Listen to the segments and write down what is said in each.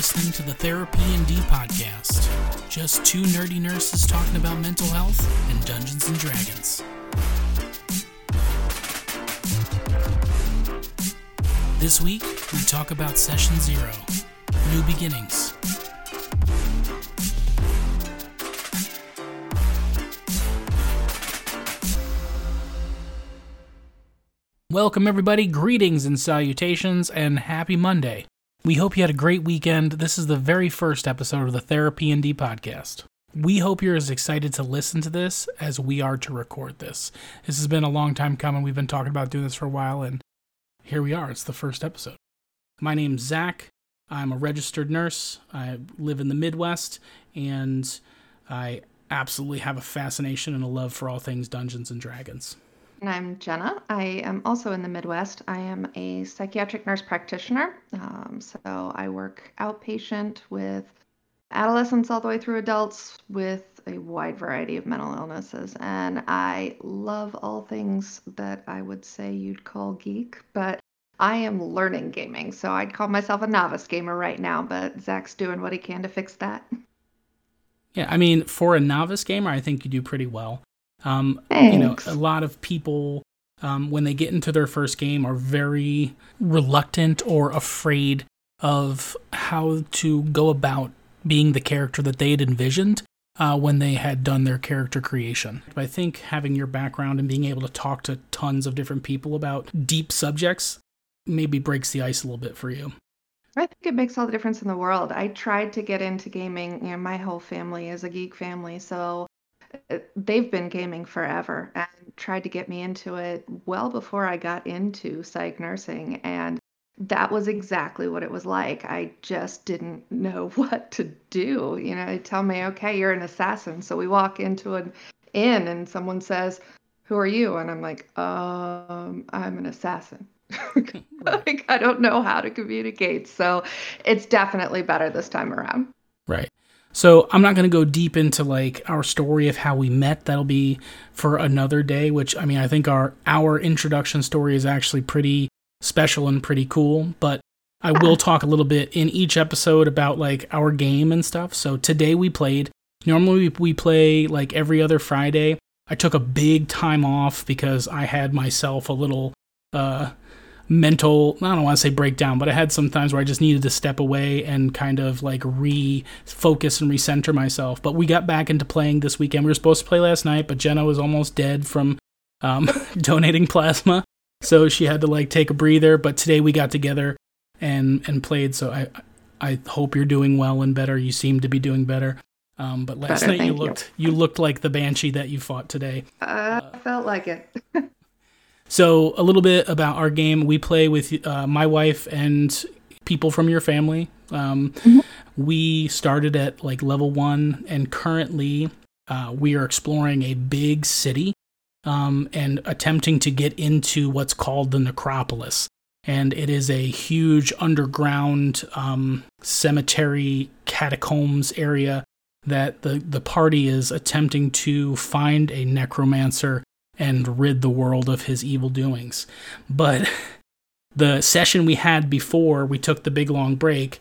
listening to the Therapy and D podcast. Just two nerdy nurses talking about mental health and Dungeons and Dragons. This week, we talk about Session Zero New Beginnings. Welcome, everybody. Greetings and salutations, and happy Monday. We hope you had a great weekend. This is the very first episode of the Therapy and D podcast. We hope you're as excited to listen to this as we are to record this. This has been a long time coming. We've been talking about doing this for a while, and here we are. It's the first episode. My name's Zach. I'm a registered nurse. I live in the Midwest, and I absolutely have a fascination and a love for all things Dungeons and Dragons. And I'm Jenna. I am also in the Midwest. I am a psychiatric nurse practitioner. Um, so I work outpatient with adolescents all the way through adults with a wide variety of mental illnesses. And I love all things that I would say you'd call geek, but I am learning gaming. So I'd call myself a novice gamer right now, but Zach's doing what he can to fix that. Yeah, I mean, for a novice gamer, I think you do pretty well. Um, you know, a lot of people um, when they get into their first game are very reluctant or afraid of how to go about being the character that they had envisioned uh, when they had done their character creation. I think having your background and being able to talk to tons of different people about deep subjects maybe breaks the ice a little bit for you. I think it makes all the difference in the world. I tried to get into gaming. You know, my whole family is a geek family, so they've been gaming forever and tried to get me into it well before I got into psych nursing. And that was exactly what it was like. I just didn't know what to do. You know, they tell me, okay, you're an assassin. So we walk into an inn and someone says, Who are you? And I'm like, um, I'm an assassin. like, I don't know how to communicate. So it's definitely better this time around. So I'm not going to go deep into like our story of how we met. That'll be for another day. Which I mean, I think our our introduction story is actually pretty special and pretty cool. But I will talk a little bit in each episode about like our game and stuff. So today we played. Normally we play like every other Friday. I took a big time off because I had myself a little uh mental i don't want to say breakdown but i had some times where i just needed to step away and kind of like refocus and recenter myself. But we got back into playing this weekend. We were supposed to play last night but jenna was almost dead from um, donating plasma. So she had to like take a breather but today we got together and and played. So i i hope you're doing well and better. You seem to be doing better. Um, but last better, night you looked you. you. looked like the banshee that you fought today. Uh, i felt like it So, a little bit about our game. We play with uh, my wife and people from your family. Um, mm-hmm. We started at like level one, and currently uh, we are exploring a big city um, and attempting to get into what's called the Necropolis. And it is a huge underground um, cemetery catacombs area that the, the party is attempting to find a necromancer and rid the world of his evil doings. But the session we had before we took the big long break,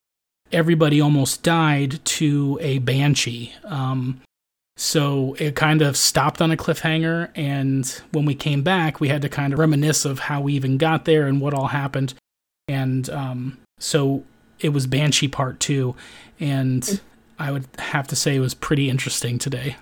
everybody almost died to a banshee. Um, so it kind of stopped on a cliffhanger, and when we came back, we had to kind of reminisce of how we even got there and what all happened. And um, so it was Banshee Part 2, and I would have to say it was pretty interesting today.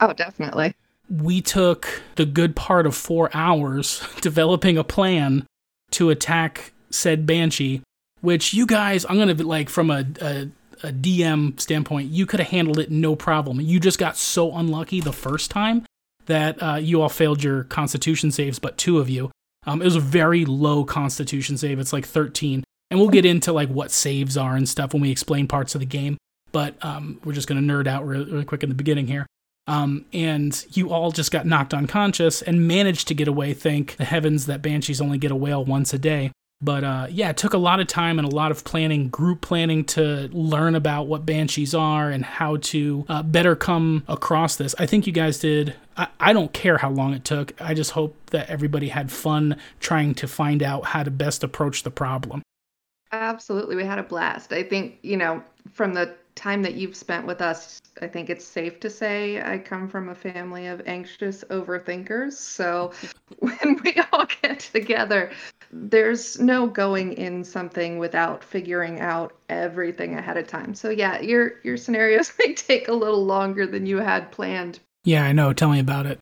Oh, definitely we took the good part of four hours developing a plan to attack said banshee which you guys i'm gonna like from a, a, a dm standpoint you could have handled it no problem. You just got so unlucky the first time that uh, you all failed your constitution saves but two of you. Um, it was a very low constitution save. It's like 13 and we'll get into like what saves are and stuff when we explain parts of the game. But um, we're just to nerd out really, really quick in the beginning here um, and you all just got knocked unconscious and managed to get away. Thank the heavens that banshees only get a wail once a day. But uh, yeah, it took a lot of time and a lot of planning, group planning to learn about what banshees are and how to uh, better come across this. I think you guys did. I, I don't care how long it took. I just hope that everybody had fun trying to find out how to best approach the problem. Absolutely. We had a blast. I think, you know, from the time that you've spent with us, I think it's safe to say I come from a family of anxious overthinkers. So when we all get together, there's no going in something without figuring out everything ahead of time. So yeah, your your scenarios may take a little longer than you had planned. Yeah, I know. Tell me about it.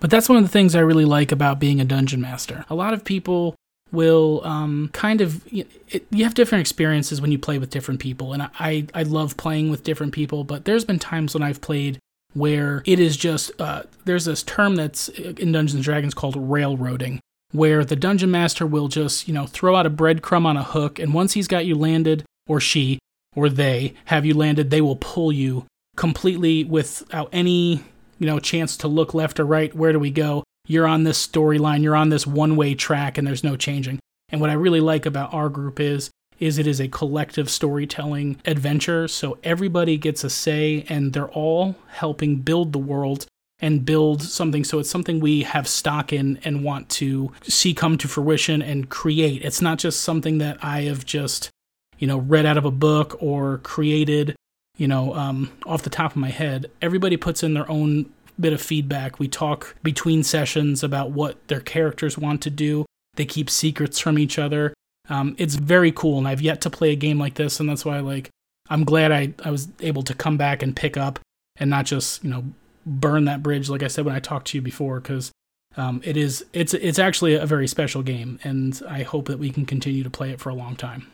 But that's one of the things I really like about being a dungeon master. A lot of people will um, kind of it, you have different experiences when you play with different people. And I, I love playing with different people but there's been times when i've played where it is just uh, there's this term that's in dungeons and dragons called railroading where the dungeon master will just you know throw out a breadcrumb on a hook and once he's got you landed or she or they have you landed they will pull you completely without any you know chance to look left or right where do we go you're on this storyline, you're on this one way track, and there's no changing. And what I really like about our group is is it is a collective storytelling adventure. So everybody gets a say and they're all helping build the world and build something. So it's something we have stock in and want to see come to fruition and create. It's not just something that i have just you know read out of a book or created you know um, off the top of my head. Everybody puts in their own bit of feedback. We talk between sessions about what their characters want to do. They keep secrets from each other. Um, it's very cool, and I've yet to play a game like this, and that's why like I'm glad I, I was able to come back and pick up and not just you know burn that bridge like I said when I talked to you before because um, it is it's it's actually a very special game, and I hope that we can continue to play it for a long time.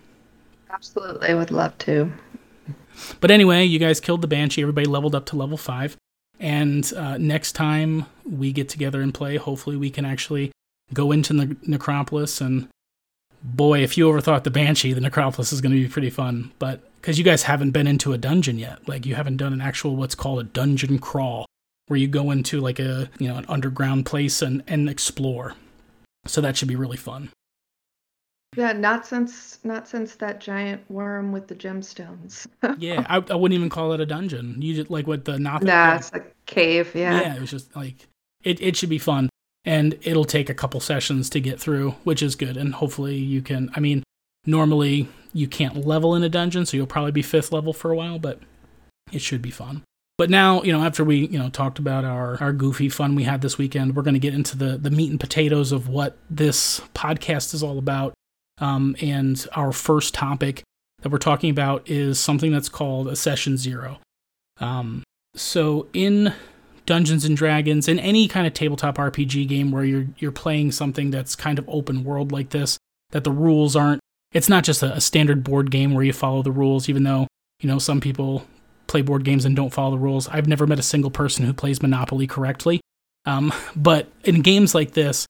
Absolutely, I would love to. But anyway, you guys killed the banshee. Everybody leveled up to level five. And uh, next time we get together and play, hopefully we can actually go into the Necropolis. And boy, if you overthought the Banshee, the Necropolis is going to be pretty fun. But because you guys haven't been into a dungeon yet, like you haven't done an actual what's called a dungeon crawl, where you go into like a you know an underground place and and explore. So that should be really fun. Yeah, not since not since that giant worm with the gemstones. yeah, I, I wouldn't even call it a dungeon. You just like what the Nothic. Nah, it's a cave. Yeah. Yeah, it was just like it. It should be fun, and it'll take a couple sessions to get through, which is good. And hopefully you can. I mean, normally you can't level in a dungeon, so you'll probably be fifth level for a while, but it should be fun. But now, you know, after we, you know, talked about our, our goofy fun we had this weekend, we're going to get into the, the meat and potatoes of what this podcast is all about. Um, and our first topic that we're talking about is something that's called a session zero. Um, so in Dungeons and Dragons, in any kind of tabletop RPG game where you're you're playing something that's kind of open world like this, that the rules aren't. It's not just a, a standard board game where you follow the rules, even though you know some people play board games and don't follow the rules. I've never met a single person who plays Monopoly correctly. Um, but in games like this,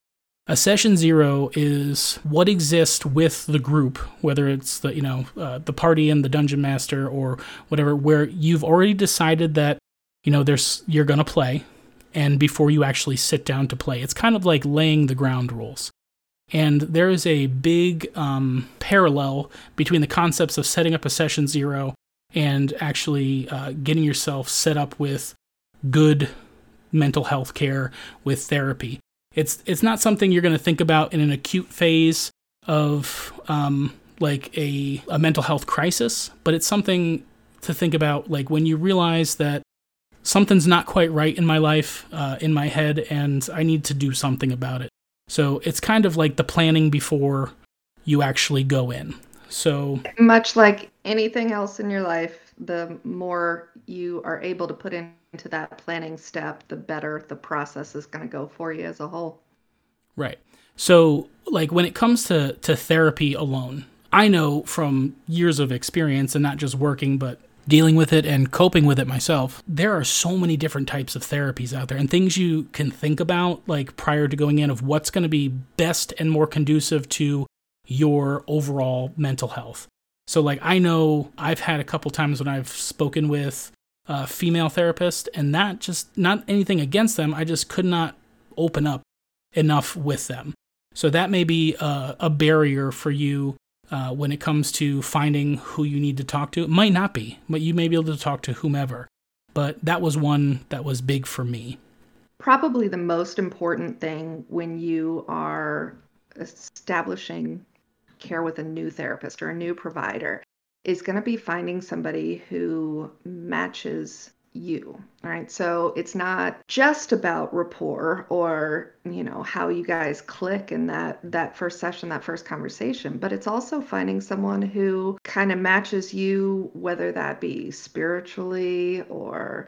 a session zero is what exists with the group, whether it's the you know uh, the party and the dungeon master or whatever, where you've already decided that you know there's you're gonna play, and before you actually sit down to play, it's kind of like laying the ground rules. And there is a big um, parallel between the concepts of setting up a session zero and actually uh, getting yourself set up with good mental health care with therapy. It's it's not something you're going to think about in an acute phase of um, like a, a mental health crisis, but it's something to think about like when you realize that something's not quite right in my life, uh, in my head, and I need to do something about it. So it's kind of like the planning before you actually go in. So much like anything else in your life, the more you are able to put into that planning step, the better the process is going to go for you as a whole. Right. So, like when it comes to to therapy alone, I know from years of experience and not just working but dealing with it and coping with it myself, there are so many different types of therapies out there and things you can think about like prior to going in of what's going to be best and more conducive to your overall mental health. So, like, I know I've had a couple times when I've spoken with a female therapist, and that just not anything against them. I just could not open up enough with them. So, that may be a, a barrier for you uh, when it comes to finding who you need to talk to. It might not be, but you may be able to talk to whomever. But that was one that was big for me. Probably the most important thing when you are establishing care with a new therapist or a new provider is going to be finding somebody who matches you all right so it's not just about rapport or you know how you guys click in that that first session that first conversation but it's also finding someone who kind of matches you whether that be spiritually or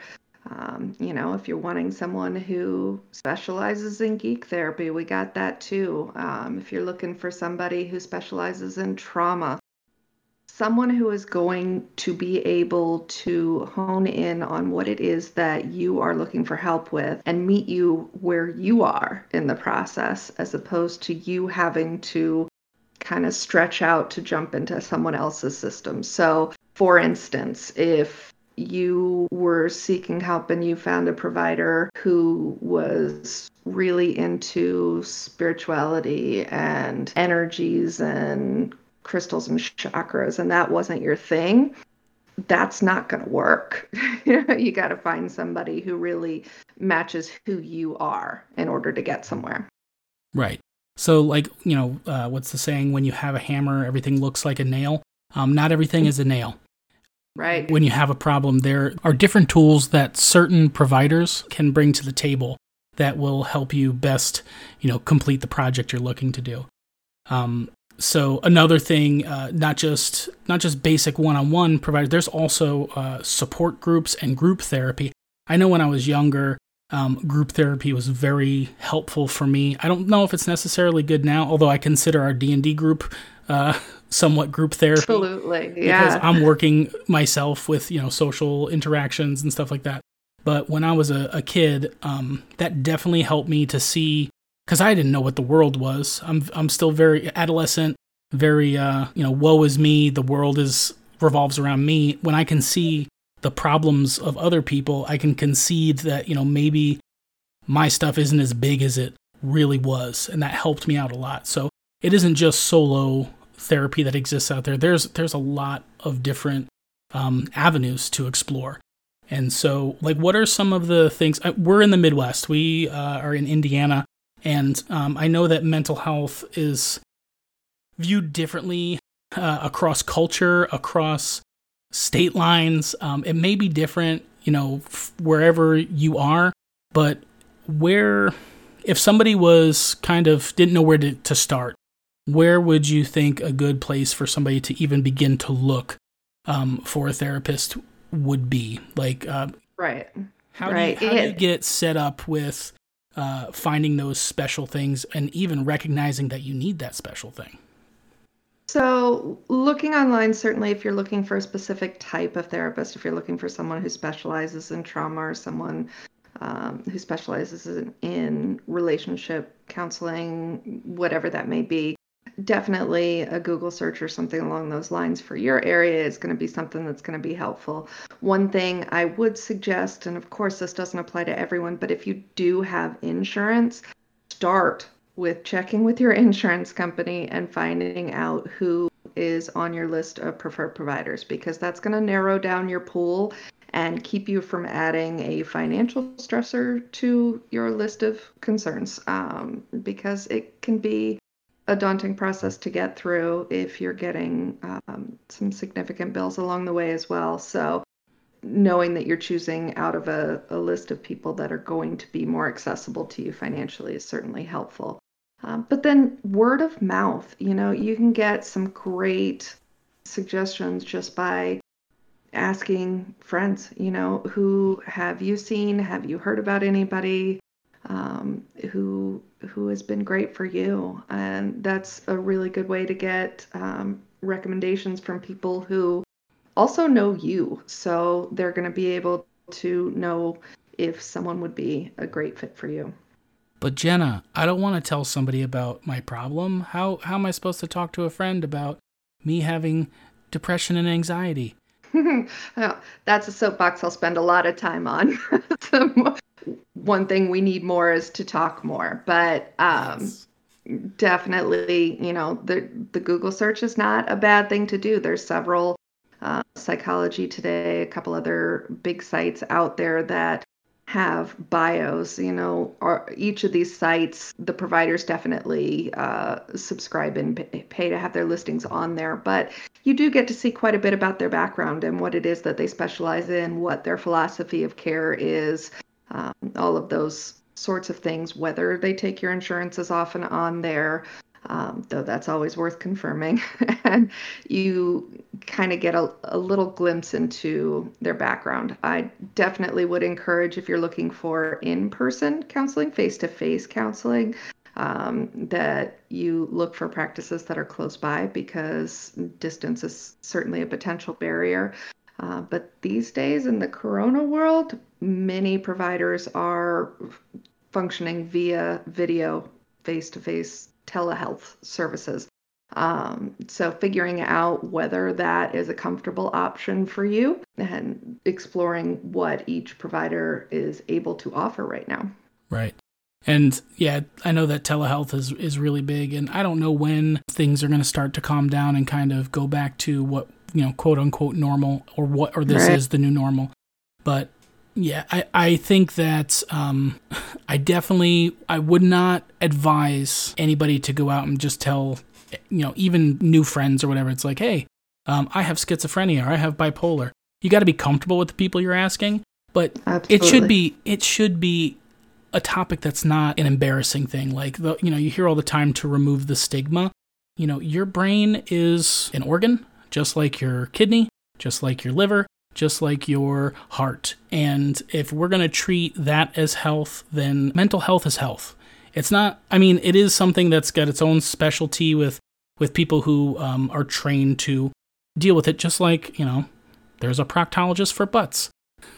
um, you know, if you're wanting someone who specializes in geek therapy, we got that too. Um, if you're looking for somebody who specializes in trauma, someone who is going to be able to hone in on what it is that you are looking for help with and meet you where you are in the process, as opposed to you having to kind of stretch out to jump into someone else's system. So, for instance, if you were seeking help and you found a provider who was really into spirituality and energies and crystals and chakras and that wasn't your thing that's not going to work. You got to find somebody who really matches who you are in order to get somewhere. Right. So like you know uh, what's the saying? When you have a hammer everything looks like a nail. Um, not everything is a nail. Right. When you have a problem, there are different tools that certain providers can bring to the table that will help you best, you know, complete the project you're looking to do. Um, so another thing, uh, not just not just basic one-on-one providers. There's also uh, support groups and group therapy. I know when I was younger, um, group therapy was very helpful for me. I don't know if it's necessarily good now, although I consider our D and D group uh, somewhat group therapy. Absolutely, yeah. Because I'm working myself with you know social interactions and stuff like that. But when I was a, a kid, um, that definitely helped me to see because I didn't know what the world was. I'm I'm still very adolescent, very uh, you know, woe is me. The world is revolves around me. When I can see the problems of other people, I can concede that you know maybe my stuff isn't as big as it really was, and that helped me out a lot. So it isn't just solo therapy that exists out there. There's there's a lot of different um, avenues to explore. And so, like, what are some of the things? Uh, we're in the Midwest. We uh, are in Indiana, and um, I know that mental health is viewed differently uh, across culture, across state lines. Um, it may be different, you know, f- wherever you are, but where, if somebody was kind of didn't know where to, to start, where would you think a good place for somebody to even begin to look um, for a therapist would be? Like, uh, right. How, right. Do you, how do you get set up with uh, finding those special things and even recognizing that you need that special thing? So, looking online, certainly, if you're looking for a specific type of therapist, if you're looking for someone who specializes in trauma or someone um, who specializes in, in relationship counseling, whatever that may be, definitely a Google search or something along those lines for your area is going to be something that's going to be helpful. One thing I would suggest, and of course, this doesn't apply to everyone, but if you do have insurance, start with checking with your insurance company and finding out who is on your list of preferred providers because that's going to narrow down your pool and keep you from adding a financial stressor to your list of concerns um, because it can be a daunting process to get through if you're getting um, some significant bills along the way as well. So, knowing that you're choosing out of a, a, list of people that are going to be more accessible to you financially is certainly helpful. Um, but then, word of mouth, you know, you can get some great suggestions just by asking friends, you know, who have you seen? Have you heard about anybody? Um, who who has been great for you, and that's a really good way to get um, recommendations from people who also know you, so they're going to be able to know if someone would be a great fit for you. But Jenna, I don't want to tell somebody about my problem. How how am I supposed to talk to a friend about me having depression and anxiety? that's a soapbox I'll spend a lot of time on. one thing we need more is to talk more. But um, yes. definitely, you know, the the Google search is not a bad thing to do. There's several uh, psychology today, a couple other big sites out there that have bios. You know, or each of these sites, the providers definitely uh, subscribe and pay to have their listings on there. But you do get to see quite a bit about their background and what it is that they specialize in, what their philosophy of care is, um, all of those sorts of things. Whether they take your insurance is often on there. Um, though that's always worth confirming. and you kind of get a, a, little glimpse into their background. I definitely would encourage if you're looking for in person counseling, face to face counseling, um, that you look for practices that are close by because distance is certainly a potential barrier. Uh, but these days in the corona world, many providers are functioning via video face to face telehealth services. Um, so, figuring out whether that is a comfortable option for you and exploring what each provider is able to offer right now. Right. And yeah, I know that telehealth is, is really big, and I don't know when things are going to start to calm down and kind of go back to what, you know, quote unquote normal or what, or this right. is the new normal. But yeah, I, I think that um, I definitely I would not advise anybody to go out and just tell you know even new friends or whatever. It's like, hey, um, I have schizophrenia or I have bipolar. You got to be comfortable with the people you're asking, but Absolutely. it should be it should be a topic that's not an embarrassing thing. Like the you know you hear all the time to remove the stigma. You know your brain is an organ, just like your kidney, just like your liver just like your heart. And if we're going to treat that as health, then mental health is health. It's not, I mean, it is something that's got its own specialty with, with people who um, are trained to deal with it, just like, you know, there's a proctologist for butts.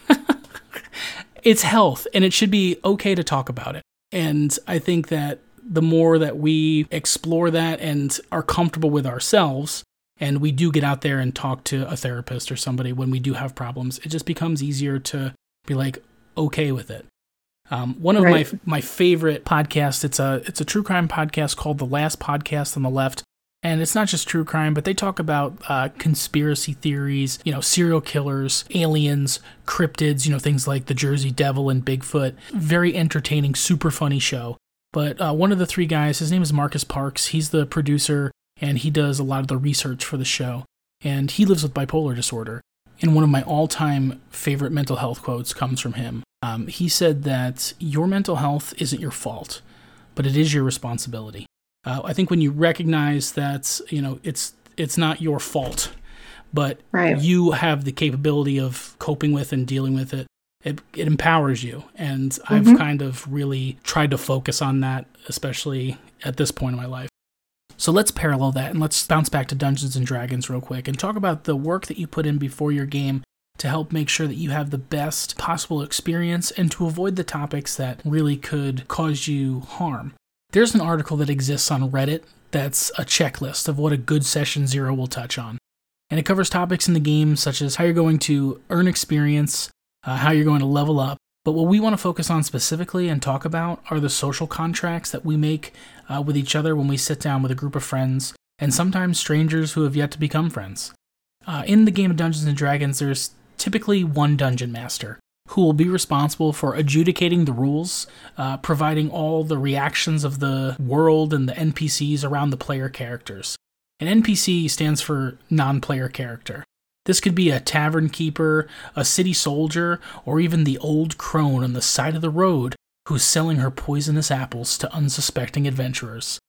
it's health, and it should be okay to talk about it. And I think that the more that we explore that and are comfortable with ourselves, and we do get out there and talk to a therapist or somebody when we do have problems, it just becomes easier to be like okay with it. Um, one of right. my my favorite podcasts it's a it's a true crime podcast called The Last Podcast on the Left, and it's not just true crime, but they talk about uh, conspiracy theories, you know, serial killers, aliens, cryptids, you know, things like the Jersey Devil and Bigfoot. Very entertaining, super funny show. But uh, one of the three guys, his name is Marcus Parks. He's the producer and he does a lot of the research for the show. And he lives with bipolar disorder. And one of my all time favorite mental health quotes comes from him. Um, he said that your mental health isn't your fault, but it is your responsibility. Uh, I think when you recognize that, you know, it's it's not your fault, but right. you have the capability of coping with and dealing with it, it, it empowers you. And mm-hmm. I've kind of really tried to focus on that, especially at this point in my life. So let's parallel that and let's bounce back to Dungeons and Dragons real quick and talk about the work that you put in before your game to help make sure that you have the best possible experience and to avoid the topics that really could cause you harm. There's an article that exists on Reddit that's a checklist of what a good session zero will touch on. And it covers topics in the game such as how you're going to earn experience, uh, how you're going to level up, but what we want to focus on specifically and talk about are the social contracts that we make uh, with each other when we sit down with a group of friends, and sometimes strangers who have yet to become friends. Uh, in the game of Dungeons and Dragons, there's typically one dungeon master who will be responsible for adjudicating the rules, uh, providing all the reactions of the world and the NPCs around the player characters. An NPC stands for non player character. This could be a tavern keeper, a city soldier, or even the old crone on the side of the road who's selling her poisonous apples to unsuspecting adventurers.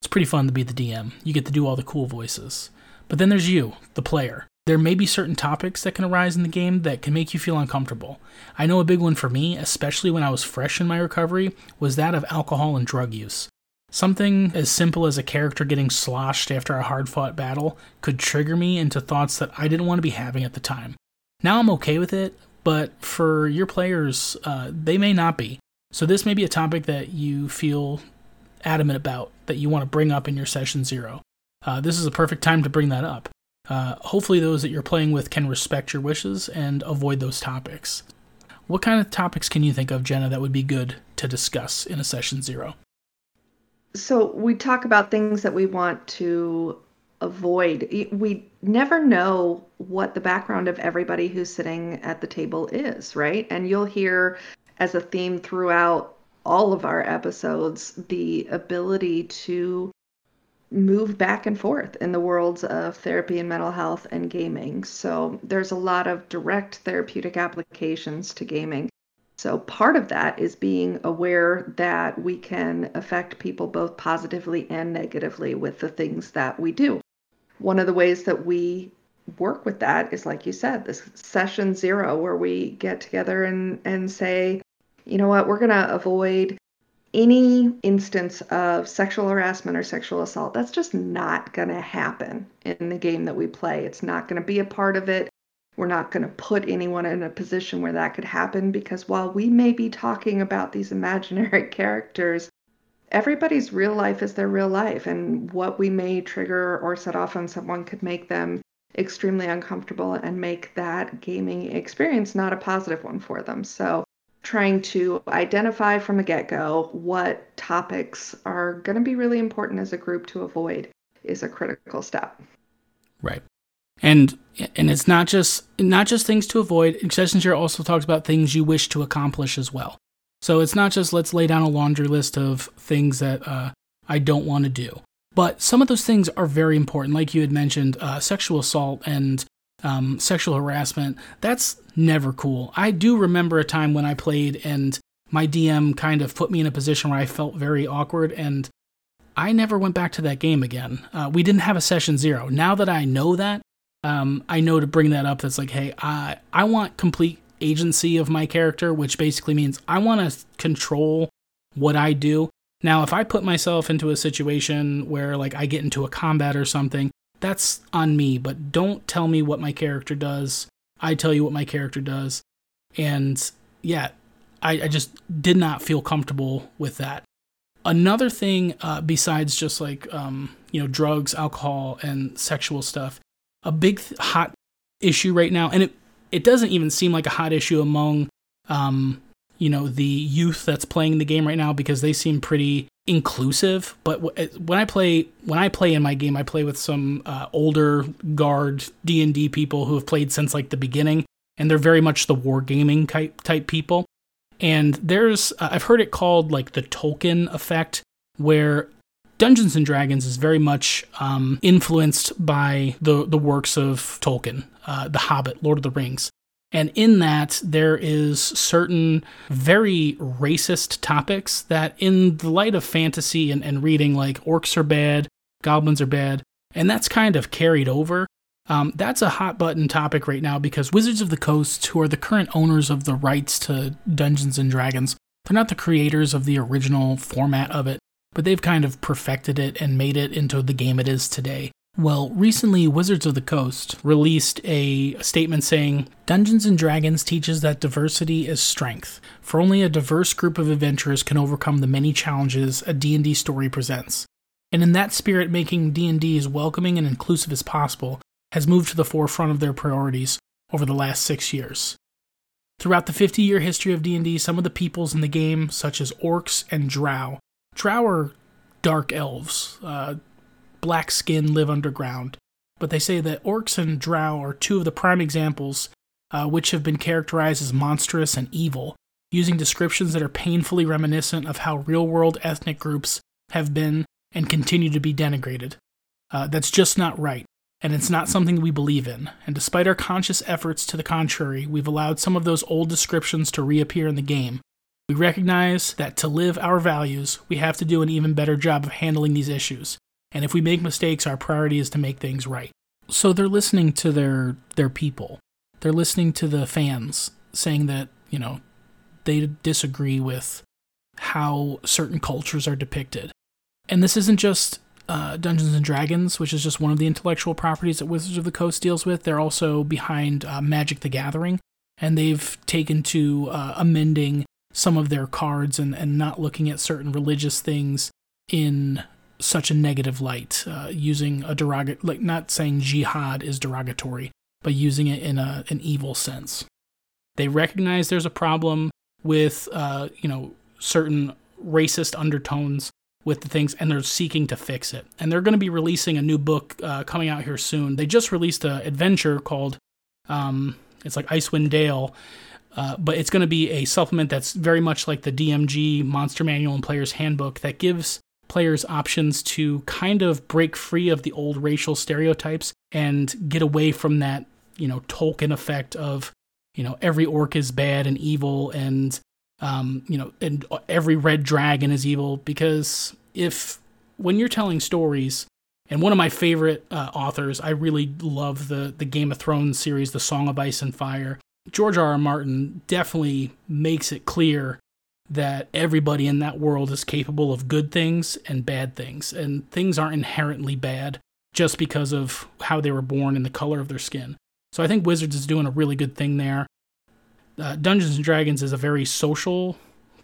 It's pretty fun to be the DM. You get to do all the cool voices. But then there's you, the player. There may be certain topics that can arise in the game that can make you feel uncomfortable. I know a big one for me, especially when I was fresh in my recovery, was that of alcohol and drug use. Something as simple as a character getting sloshed after a hard fought battle could trigger me into thoughts that I didn't want to be having at the time. Now I'm okay with it, but for your players, uh, they may not be. So this may be a topic that you feel adamant about, that you want to bring up in your session zero. Uh, this is a perfect time to bring that up. Uh, hopefully, those that you're playing with can respect your wishes and avoid those topics. What kind of topics can you think of, Jenna, that would be good to discuss in a session zero? So we talk about things that we want to avoid. We never know what the background of everybody who's sitting at the table is, right? And you'll hear as a theme throughout all of our episodes the ability to move back and forth in the worlds of therapy and mental health and gaming. So there's a lot of direct therapeutic applications to gaming. So part of that is being aware that we can affect people both positively and negatively with the things that we do. One of the ways that we work with that is like you said, this session zero where we get together and and say, you know what, we're going to avoid any instance of sexual harassment or sexual assault. That's just not going to happen in the game that we play. It's not going to be a part of it. We're not going to put anyone in a position where that could happen because while we may be talking about these imaginary characters, everybody's real life is their real life. And what we may trigger or set off on someone could make them extremely uncomfortable and make that gaming experience not a positive one for them. So trying to identify from the get go what topics are going to be really important as a group to avoid is a critical step. Right. And and it's not just not just things to avoid. Session Zero also talks about things you wish to accomplish as well. So it's not just let's lay down a laundry list of things that uh, I don't want to do. But some of those things are very important, like you had mentioned, uh, sexual assault and um, sexual harassment, that's never cool. I do remember a time when I played and my DM kind of put me in a position where I felt very awkward and I never went back to that game again. Uh, we didn't have a session zero. Now that I know that, um, I know to bring that up. That's like, hey, I I want complete agency of my character, which basically means I want to control what I do. Now, if I put myself into a situation where like I get into a combat or something, that's on me, but don't tell me what my character does. I tell you what my character does. And yeah, I, I just did not feel comfortable with that. Another thing, uh, besides just like, um, you know, drugs, alcohol, and sexual stuff, a big hot issue right now, and it, it doesn't even seem like a hot issue among, um, you know, the youth that's playing the game right now because they seem pretty inclusive but when i play when i play in my game i play with some uh, older guard d&d people who have played since like the beginning and they're very much the wargaming type type people. And there's uh, i've heard it called like the tolkien effect where dungeons and dragons is very much um, influenced by the the works of tolkien uh, the hobbit lord of the rings and in that, there is certain very racist topics that, in the light of fantasy and, and reading, like orcs are bad, goblins are bad, and that's kind of carried over. Um, that's a hot button topic right now because Wizards of the Coast, who are the current owners of the rights to Dungeons and Dragons, they're not the creators of the original format of it, but they've kind of perfected it and made it into the game it is today. Well, recently Wizards of the Coast released a statement saying Dungeons and Dragons teaches that diversity is strength, for only a diverse group of adventurers can overcome the many challenges a D&D story presents. And in that spirit, making D&D as welcoming and inclusive as possible has moved to the forefront of their priorities over the last 6 years. Throughout the 50-year history of D&D, some of the peoples in the game, such as orcs and drow, drow are dark elves, uh, black skin live underground. But they say that orcs and drow are two of the prime examples uh, which have been characterized as monstrous and evil, using descriptions that are painfully reminiscent of how real world ethnic groups have been and continue to be denigrated. Uh, that's just not right, and it's not something we believe in. And despite our conscious efforts to the contrary, we've allowed some of those old descriptions to reappear in the game. We recognize that to live our values, we have to do an even better job of handling these issues. And if we make mistakes, our priority is to make things right. So they're listening to their their people. They're listening to the fans saying that, you know, they disagree with how certain cultures are depicted. And this isn't just uh, Dungeons and Dragons, which is just one of the intellectual properties that Wizards of the Coast deals with. They're also behind uh, Magic the Gathering, and they've taken to uh, amending some of their cards and, and not looking at certain religious things in such a negative light, uh, using a derogatory, like not saying jihad is derogatory, but using it in a, an evil sense. They recognize there's a problem with, uh, you know, certain racist undertones with the things, and they're seeking to fix it. And they're going to be releasing a new book uh, coming out here soon. They just released an adventure called, um, it's like Icewind Dale, Uh, but it's going to be a supplement that's very much like the DMG Monster Manual and Player's Handbook that gives players options to kind of break free of the old racial stereotypes and get away from that, you know, Tolkien effect of, you know, every orc is bad and evil and, um, you know, and every red dragon is evil. Because if, when you're telling stories, and one of my favorite uh, authors, I really love the the Game of Thrones series, The Song of Ice and Fire. George R. R. Martin definitely makes it clear that everybody in that world is capable of good things and bad things, and things aren't inherently bad just because of how they were born and the color of their skin. So I think Wizards is doing a really good thing there. Uh, Dungeons and Dragons is a very social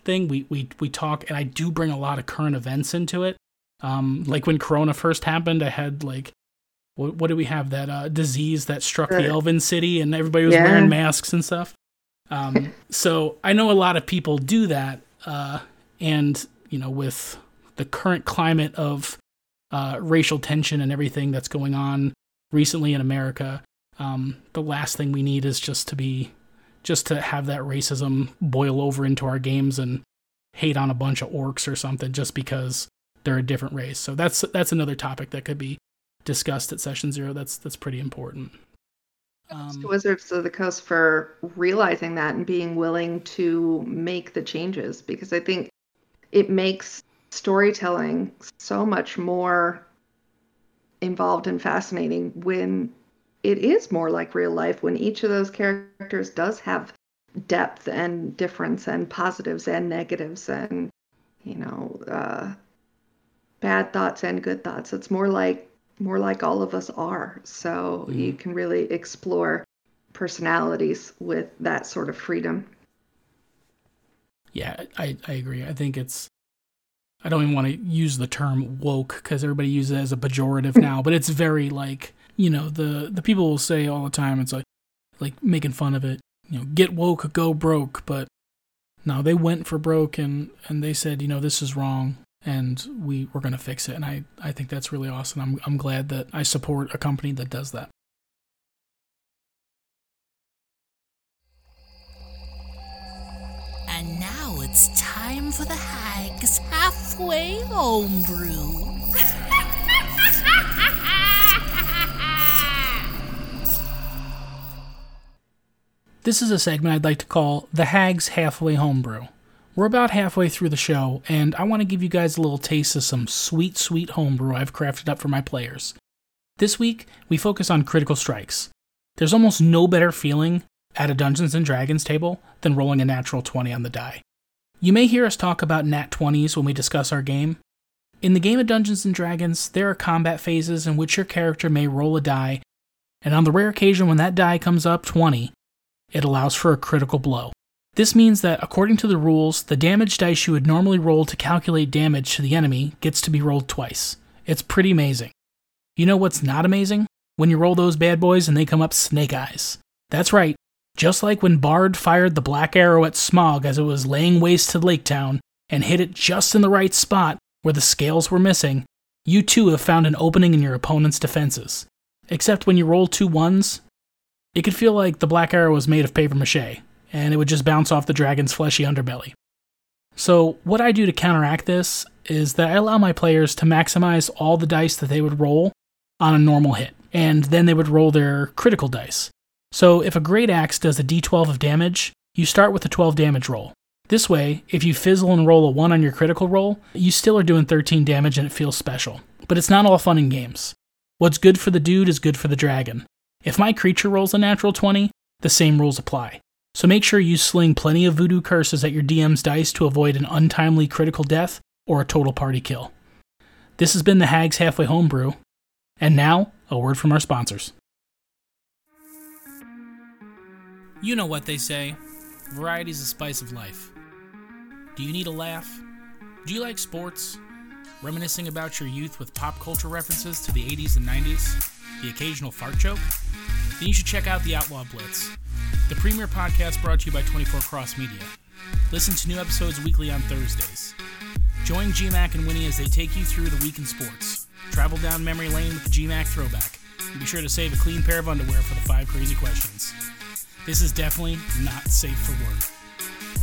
thing. We we we talk, and I do bring a lot of current events into it. Um, like when Corona first happened, I had like what, what do we have that uh, disease that struck the Elven city, and everybody was yeah. wearing masks and stuff. Um, so I know a lot of people do that, uh, and you know, with the current climate of uh, racial tension and everything that's going on recently in America, um, the last thing we need is just to be, just to have that racism boil over into our games and hate on a bunch of orcs or something just because they're a different race. So that's that's another topic that could be discussed at session zero. That's that's pretty important. Um, Wizards of the Coast for realizing that and being willing to make the changes because I think it makes storytelling so much more involved and fascinating when it is more like real life when each of those characters does have depth and difference and positives and negatives and you know uh, bad thoughts and good thoughts. It's more like more like all of us are. So mm-hmm. you can really explore personalities with that sort of freedom. Yeah, I, I agree. I think it's I don't even want to use the term woke because everybody uses it as a pejorative now, but it's very like you know the the people will say all the time it's like like making fun of it. You know, get woke, go broke, but no, they went for broke and and they said you know this is wrong and we we're going to fix it. And I, I think that's really awesome. I'm, I'm glad that i support a company that does that. And now it's time for the hags halfway homebrew. This is a segment i'd like to call the hags halfway homebrew we're about halfway through the show, and I want to give you guys a little taste of some sweet, sweet homebrew I've crafted up for my players. This week, we focus on critical strikes. There's almost no better feeling at a Dungeons and Dragons table than rolling a natural 20 on the die. You may hear us talk about nat 20s when we discuss our game. In the game of Dungeons and Dragons, there are combat phases in which your character may roll a die, and on the rare occasion when that die comes up 20, it allows for a critical blow. This means that, according to the rules, the damage dice you would normally roll to calculate damage to the enemy gets to be rolled twice. It's pretty amazing. You know what's not amazing? When you roll those bad boys and they come up snake eyes. That's right, just like when Bard fired the black arrow at Smaug as it was laying waste to Lake Town and hit it just in the right spot where the scales were missing, you too have found an opening in your opponent's defenses. Except when you roll two ones, it could feel like the black arrow was made of paper mache, and it would just bounce off the dragon's fleshy underbelly. So, what I do to counteract this is that I allow my players to maximize all the dice that they would roll on a normal hit, and then they would roll their critical dice. So, if a Great Axe does a d12 of damage, you start with a 12 damage roll. This way, if you fizzle and roll a 1 on your critical roll, you still are doing 13 damage and it feels special. But it's not all fun and games. What's good for the dude is good for the dragon. If my creature rolls a natural 20, the same rules apply. So make sure you sling plenty of voodoo curses at your DM's dice to avoid an untimely critical death or a total party kill. This has been the Hags Halfway Homebrew, and now a word from our sponsors. You know what they say variety is the spice of life. Do you need a laugh? Do you like sports? Reminiscing about your youth with pop culture references to the 80s and 90s? The occasional fart joke? Then you should check out the Outlaw Blitz the premier podcast brought to you by 24 Cross Media. Listen to new episodes weekly on Thursdays. Join GMAC and Winnie as they take you through the week in sports. Travel down memory lane with the GMAC throwback. And be sure to save a clean pair of underwear for the five crazy questions. This is definitely not safe for work.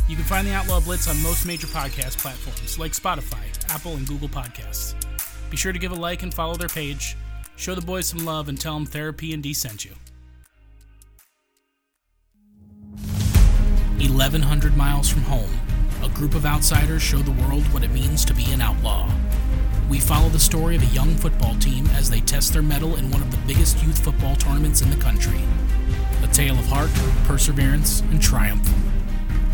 You can find the Outlaw Blitz on most major podcast platforms like Spotify, Apple, and Google Podcasts. Be sure to give a like and follow their page. Show the boys some love and tell them Therapy and D sent you. 1100 miles from home, a group of outsiders show the world what it means to be an outlaw. We follow the story of a young football team as they test their mettle in one of the biggest youth football tournaments in the country. A tale of heart, perseverance, and triumph.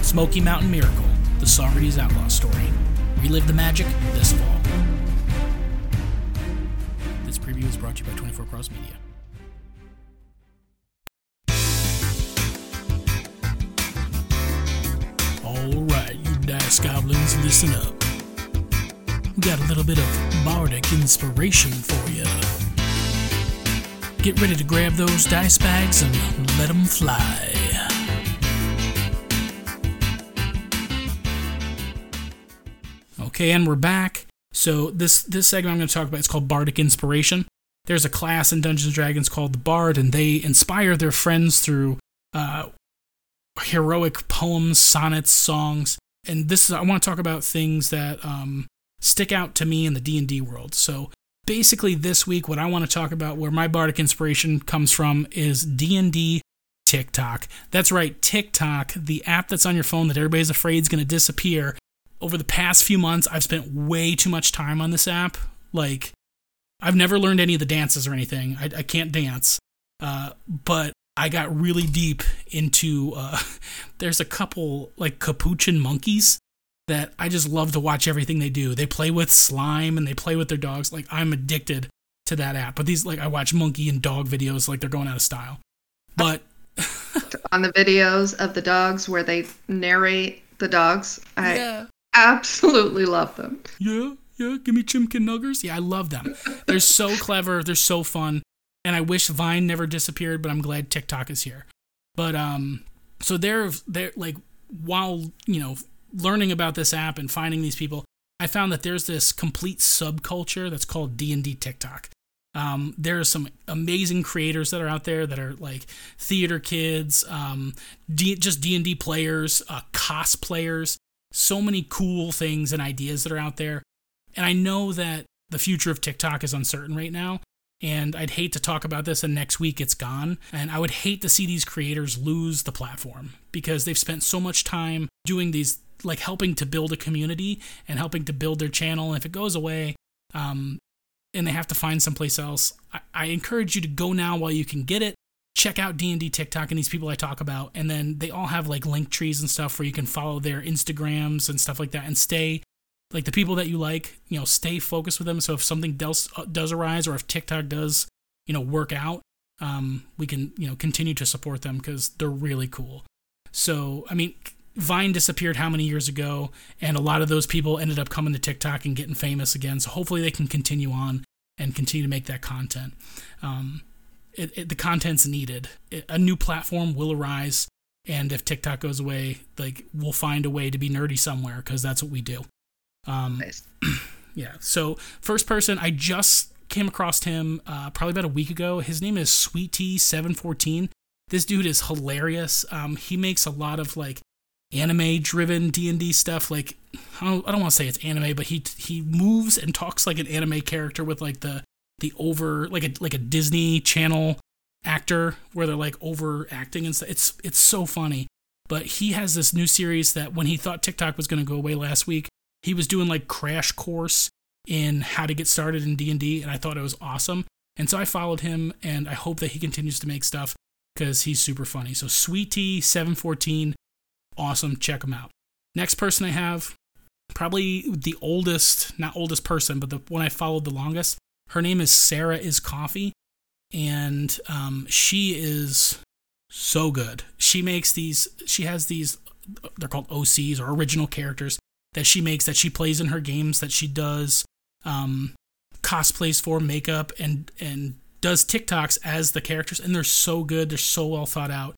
Smoky Mountain Miracle, the Socrates Outlaw story. Relive the magic this fall. This preview is brought to you by 24 Cross Media. Alright, you dice goblins, listen up. Got a little bit of bardic inspiration for you. Get ready to grab those dice bags and let them fly. Okay, and we're back. So this this segment I'm going to talk about is called Bardic Inspiration. There's a class in Dungeons and Dragons called the Bard, and they inspire their friends through uh, heroic poems, sonnets, songs. And this is I want to talk about things that um, stick out to me in the D&D world. So basically this week what I want to talk about where my bardic inspiration comes from is D&D TikTok. That's right, TikTok, the app that's on your phone that everybody's afraid is going to disappear. Over the past few months, I've spent way too much time on this app. Like, I've never learned any of the dances or anything. I, I can't dance. Uh, but I got really deep into. Uh, there's a couple like capuchin monkeys that I just love to watch everything they do. They play with slime and they play with their dogs. Like I'm addicted to that app. But these like I watch monkey and dog videos like they're going out of style. But on the videos of the dogs where they narrate the dogs, I yeah. absolutely love them. Yeah, yeah. Give me chimkin nuggers. Yeah, I love them. They're so clever. They're so fun. And I wish Vine never disappeared, but I'm glad TikTok is here. But um, so they're they're like while you know learning about this app and finding these people, I found that there's this complete subculture that's called D&D TikTok. Um, there are some amazing creators that are out there that are like theater kids, um, D- just D&D players, uh, cosplayers, so many cool things and ideas that are out there. And I know that the future of TikTok is uncertain right now, and I'd hate to talk about this and next week it's gone. And I would hate to see these creators lose the platform because they've spent so much time doing these, like helping to build a community and helping to build their channel. And if it goes away, um, and they have to find someplace else, I, I encourage you to go now while you can get it. Check out D&D TikTok and these people I talk about. And then they all have like link trees and stuff where you can follow their Instagrams and stuff like that and stay like the people that you like, you know, stay focused with them. So if something does uh, does arise, or if TikTok does, you know, work out, um, we can you know continue to support them because they're really cool. So I mean, Vine disappeared how many years ago, and a lot of those people ended up coming to TikTok and getting famous again. So hopefully they can continue on and continue to make that content. Um, it, it, the content's needed. It, a new platform will arise, and if TikTok goes away, like we'll find a way to be nerdy somewhere because that's what we do. Um, nice. yeah. So first person, I just came across him uh, probably about a week ago. His name is Sweet Seven Fourteen. This dude is hilarious. Um, he makes a lot of like anime driven D&D stuff like I don't, don't want to say it's anime but he he moves and talks like an anime character with like the the over like a like a Disney Channel actor where they're like overacting and stuff. It's it's so funny. But he has this new series that when he thought TikTok was going to go away last week, he was doing like crash course in how to get started in D&D and I thought it was awesome. And so I followed him and I hope that he continues to make stuff because he's super funny. So Sweetie 714 awesome, check him out. Next person I have probably the oldest, not oldest person, but the one I followed the longest. Her name is Sarah is Coffee and um, she is so good. She makes these she has these they're called OCs or original characters that she makes that she plays in her games that she does um, cosplays for makeup and and does TikToks as the characters and they're so good they're so well thought out.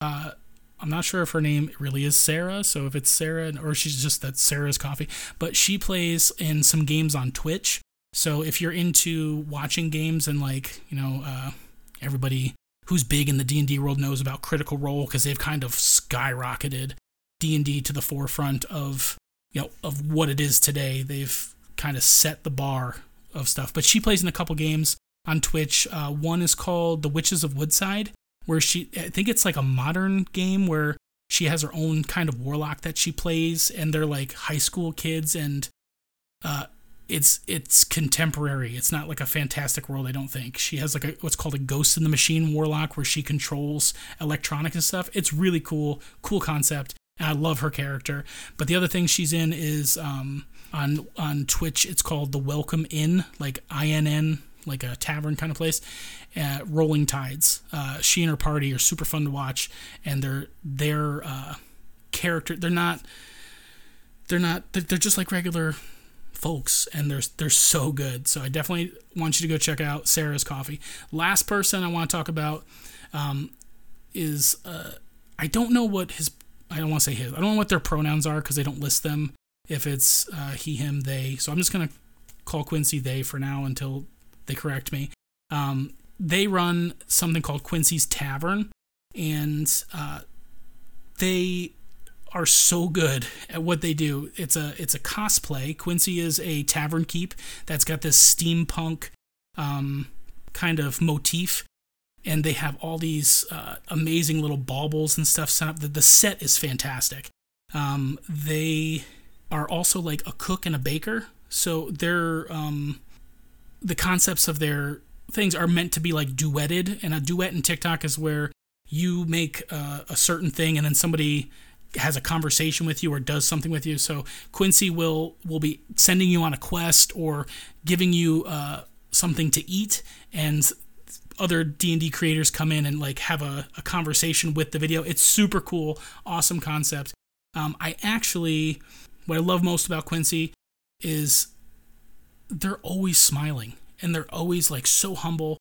Uh, I'm not sure if her name really is Sarah so if it's Sarah or she's just that Sarah's coffee but she plays in some games on Twitch. So if you're into watching games and like you know uh, everybody who's big in the D&D world knows about Critical Role because they've kind of skyrocketed D&D to the forefront of you know of what it is today. They've kind of set the bar of stuff. But she plays in a couple games on Twitch. Uh, one is called The Witches of Woodside, where she I think it's like a modern game where she has her own kind of warlock that she plays, and they're like high school kids, and uh, it's it's contemporary. It's not like a fantastic world. I don't think she has like a what's called a Ghost in the Machine warlock, where she controls electronics and stuff. It's really cool, cool concept. And I love her character. But the other thing she's in is um, on on Twitch. It's called the Welcome Inn, like I N N, like a tavern kind of place. Rolling Tides. Uh, she and her party are super fun to watch, and they're they're uh, character. They're not. They're not. They're, they're just like regular folks, and they're they're so good. So I definitely want you to go check out Sarah's Coffee. Last person I want to talk about um, is uh, I don't know what his I don't want to say his I don't know what their pronouns are because they don't list them if it's uh, he him they. So I'm just gonna call Quincy they for now until they correct me. Um, they run something called Quincy's Tavern, and uh, they are so good at what they do. It's a it's a cosplay. Quincy is a tavern keep that's got this steampunk um, kind of motif, and they have all these uh, amazing little baubles and stuff set up. The, the set is fantastic. Um, they are also like a cook and a baker, so they're um, the concepts of their things are meant to be like duetted, and a duet in TikTok is where you make uh, a certain thing and then somebody has a conversation with you or does something with you. So Quincy will will be sending you on a quest or giving you uh, something to eat, and other D and D creators come in and like have a, a conversation with the video. It's super cool, awesome concept. Um, I actually, what I love most about Quincy is they're always smiling and they're always like so humble,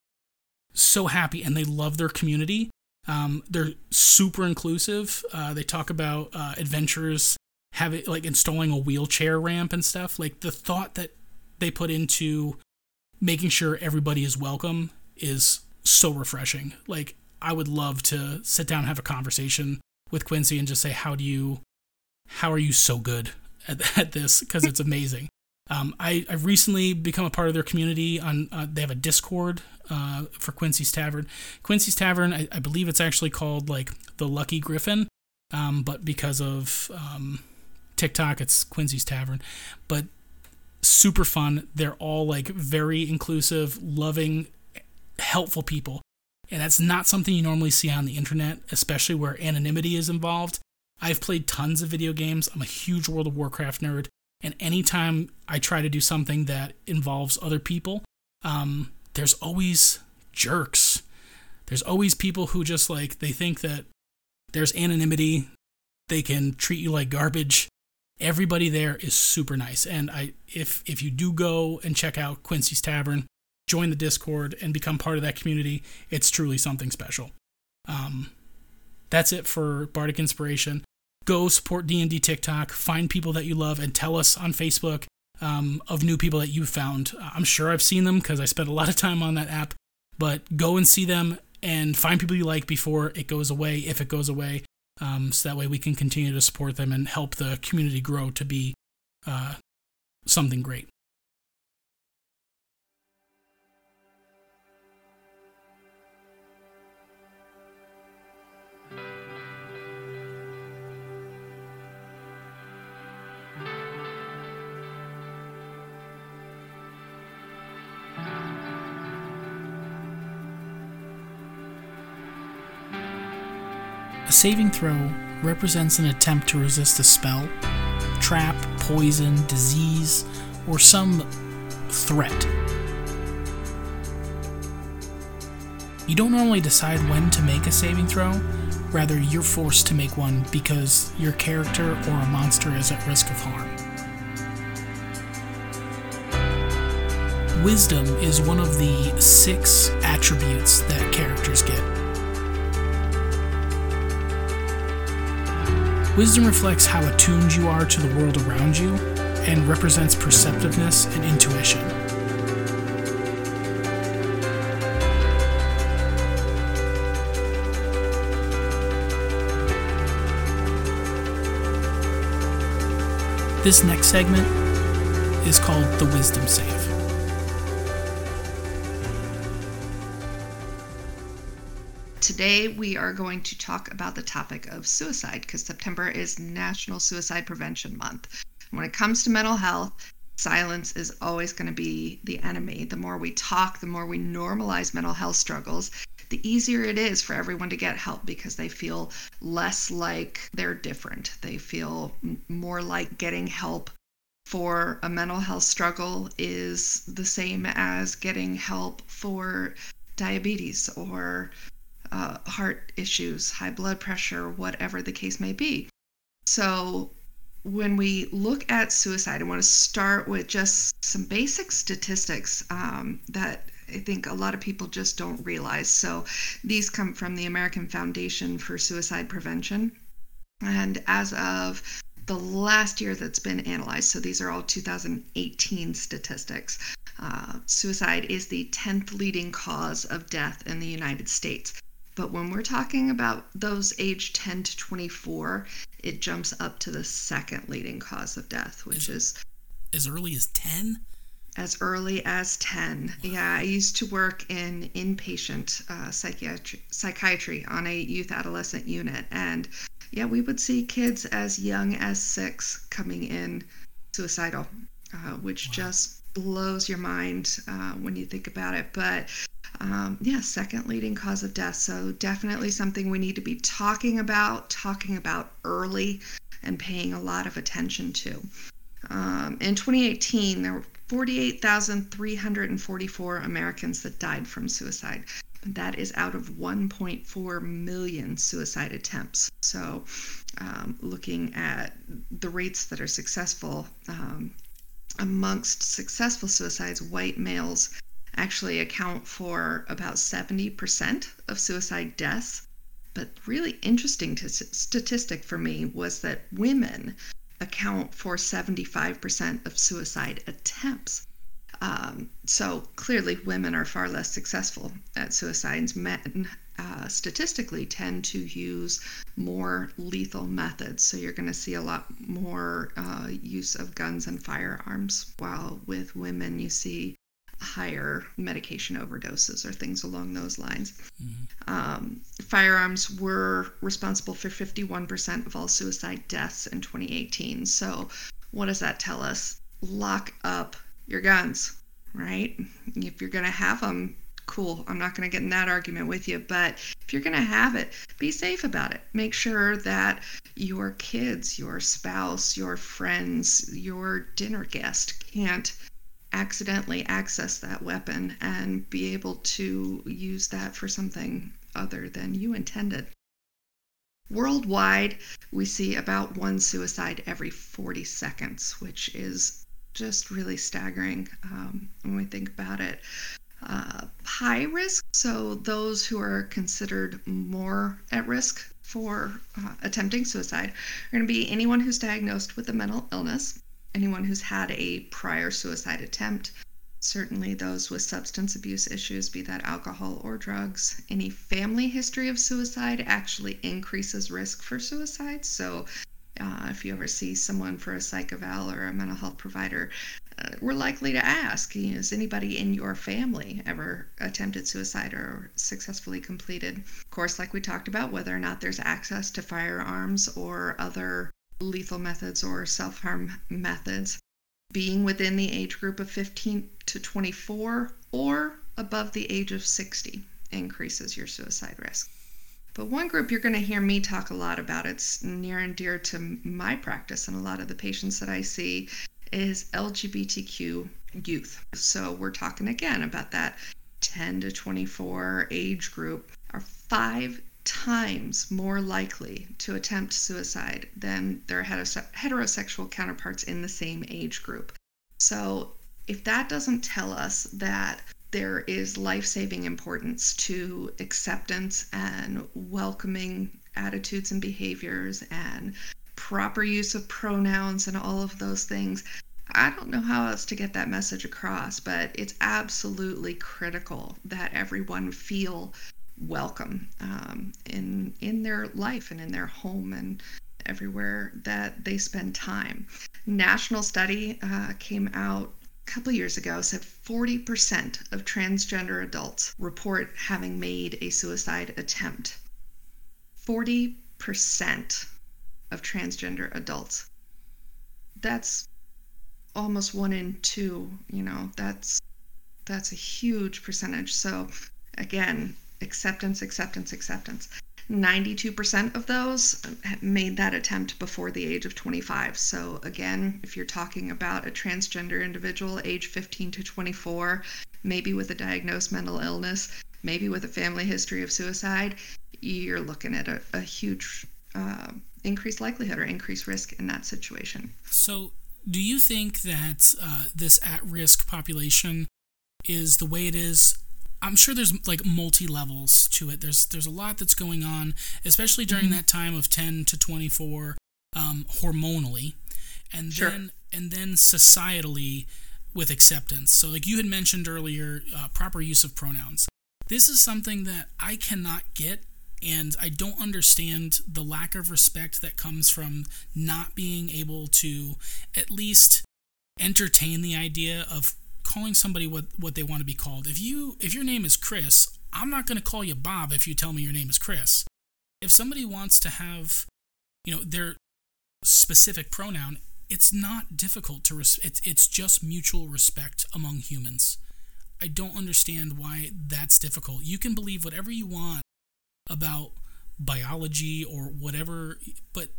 so happy, and they love their community. Um, they're super inclusive. Uh, they talk about uh, adventures having like installing a wheelchair ramp and stuff. Like the thought that they put into making sure everybody is welcome is so refreshing. Like I would love to sit down and have a conversation with Quincy and just say, how do you, how are you so good at, at this? Because it's amazing. Um, I, I've recently become a part of their community. On uh, they have a Discord uh, for Quincy's Tavern. Quincy's Tavern, I, I, believe it's actually called like the Lucky Griffin, um, but because of um, TikTok, it's Quincy's Tavern. But super fun. They're all like very inclusive, loving, helpful people, and that's not something you normally see on the internet, especially where anonymity is involved. I've played tons of video games. I'm a huge World of Warcraft nerd. And anytime I try to do something that involves other people, um, there's always jerks. There's always people who just like, they think that there's anonymity, they can treat you like garbage. Everybody there is super nice. And I if if you do go and check out Quincy's Tavern, join the Discord and become part of that community, it's truly something special. Um, that's it for Bardic Inspiration go support D&D TikTok, find people that you love, and tell us on Facebook um, of new people that you've found. I'm sure I've seen them because I spent a lot of time on that app, but go and see them and find people you like before it goes away, if it goes away, um, so that way we can continue to support them and help the community grow to be uh, something great. A saving throw represents an attempt to resist a spell, trap, poison, disease, or some threat. You don't normally decide when to make a saving throw, rather, you're forced to make one because your character or a monster is at risk of harm. Wisdom is one of the six attributes that characters get. Wisdom reflects how attuned you are to the world around you and represents perceptiveness and intuition. This next segment is called the Wisdom Save. Today, we are going to talk about the topic of suicide because September is National Suicide Prevention Month. When it comes to mental health, silence is always going to be the enemy. The more we talk, the more we normalize mental health struggles, the easier it is for everyone to get help because they feel less like they're different. They feel more like getting help for a mental health struggle is the same as getting help for diabetes or uh, heart issues, high blood pressure, whatever the case may be. So, when we look at suicide, I want to start with just some basic statistics um, that I think a lot of people just don't realize. So, these come from the American Foundation for Suicide Prevention. And as of the last year that's been analyzed, so these are all 2018 statistics, uh, suicide is the 10th leading cause of death in the United States. But when we're talking about those age 10 to 24, it jumps up to the second leading cause of death, which is as early as 10? As early as 10. Wow. Yeah, I used to work in inpatient uh, psychiatry, psychiatry on a youth adolescent unit. And yeah, we would see kids as young as six coming in suicidal, uh, which wow. just blows your mind uh, when you think about it. But um, yeah, second leading cause of death. So definitely something we need to be talking about, talking about early, and paying a lot of attention to. Um, in 2018, there were 48,344 Americans that died from suicide. That is out of 1.4 million suicide attempts. So, um, looking at the rates that are successful um, amongst successful suicides, white males actually account for about 70% of suicide deaths. But really interesting t- statistic for me was that women account for 75% of suicide attempts. Um, so clearly, women are far less successful at suicides. Men uh, statistically tend to use more lethal methods. So you're going to see a lot more uh, use of guns and firearms, while with women, you see higher medication overdoses or things along those lines. Mm-hmm. Um, firearms were responsible for 51% of all suicide deaths in 2018. So, what does that tell us? Lock up your guns, right? If you're going to have them, cool. I'm not going to get in that argument with you, but if you're going to have it, be safe about it. Make sure that your kids, your spouse, your friends, your dinner guest can't accidentally access that weapon and be able to use that for something other than you intended. Worldwide, we see about one suicide every 40 seconds, which is just really staggering um, when we think about it. Uh, high risk, so those who are considered more at risk for uh, attempting suicide are going to be anyone who's diagnosed with a mental illness, anyone who's had a prior suicide attempt, certainly those with substance abuse issues, be that alcohol or drugs. Any family history of suicide actually increases risk for suicide. So, uh, if you ever see someone for a psych eval or a mental health provider, uh, we're likely to ask, you know, has anybody in your family ever attempted suicide or successfully completed? Of course, like we talked about, whether or not there's access to firearms or other lethal methods or self harm methods, being within the age group of 15 to 24 or above the age of 60 increases your suicide risk. But one group you're going to hear me talk a lot about, it's near and dear to my practice and a lot of the patients that I see, is LGBTQ youth. So we're talking again about that 10 to 24 age group are five times more likely to attempt suicide than their heterosexual counterparts in the same age group. So, if that doesn't tell us that there is life saving importance to acceptance and welcoming attitudes and behaviors and proper use of pronouns and all of those things. I don't know how else to get that message across, but it's absolutely critical that everyone feel welcome um, in in their life and in their home and everywhere that they spend time. National study uh, came out a couple years ago said 40% of transgender adults report having made a suicide attempt. 40% of transgender adults. That's almost one in two, you know, that's that's a huge percentage. So again, acceptance, acceptance, acceptance. 92% of those made that attempt before the age of 25. So, again, if you're talking about a transgender individual, age 15 to 24, maybe with a diagnosed mental illness, maybe with a family history of suicide, you're looking at a, a huge uh, increased likelihood or increased risk in that situation. So, do you think that uh, this at risk population is the way it is I'm sure there's like multi levels to it. There's there's a lot that's going on, especially during mm-hmm. that time of 10 to 24, um, hormonally, and sure. then and then societally with acceptance. So like you had mentioned earlier, uh, proper use of pronouns. This is something that I cannot get, and I don't understand the lack of respect that comes from not being able to at least entertain the idea of calling somebody what what they want to be called. If you if your name is Chris, I'm not going to call you Bob if you tell me your name is Chris. If somebody wants to have, you know, their specific pronoun, it's not difficult to res- it's it's just mutual respect among humans. I don't understand why that's difficult. You can believe whatever you want about biology or whatever, but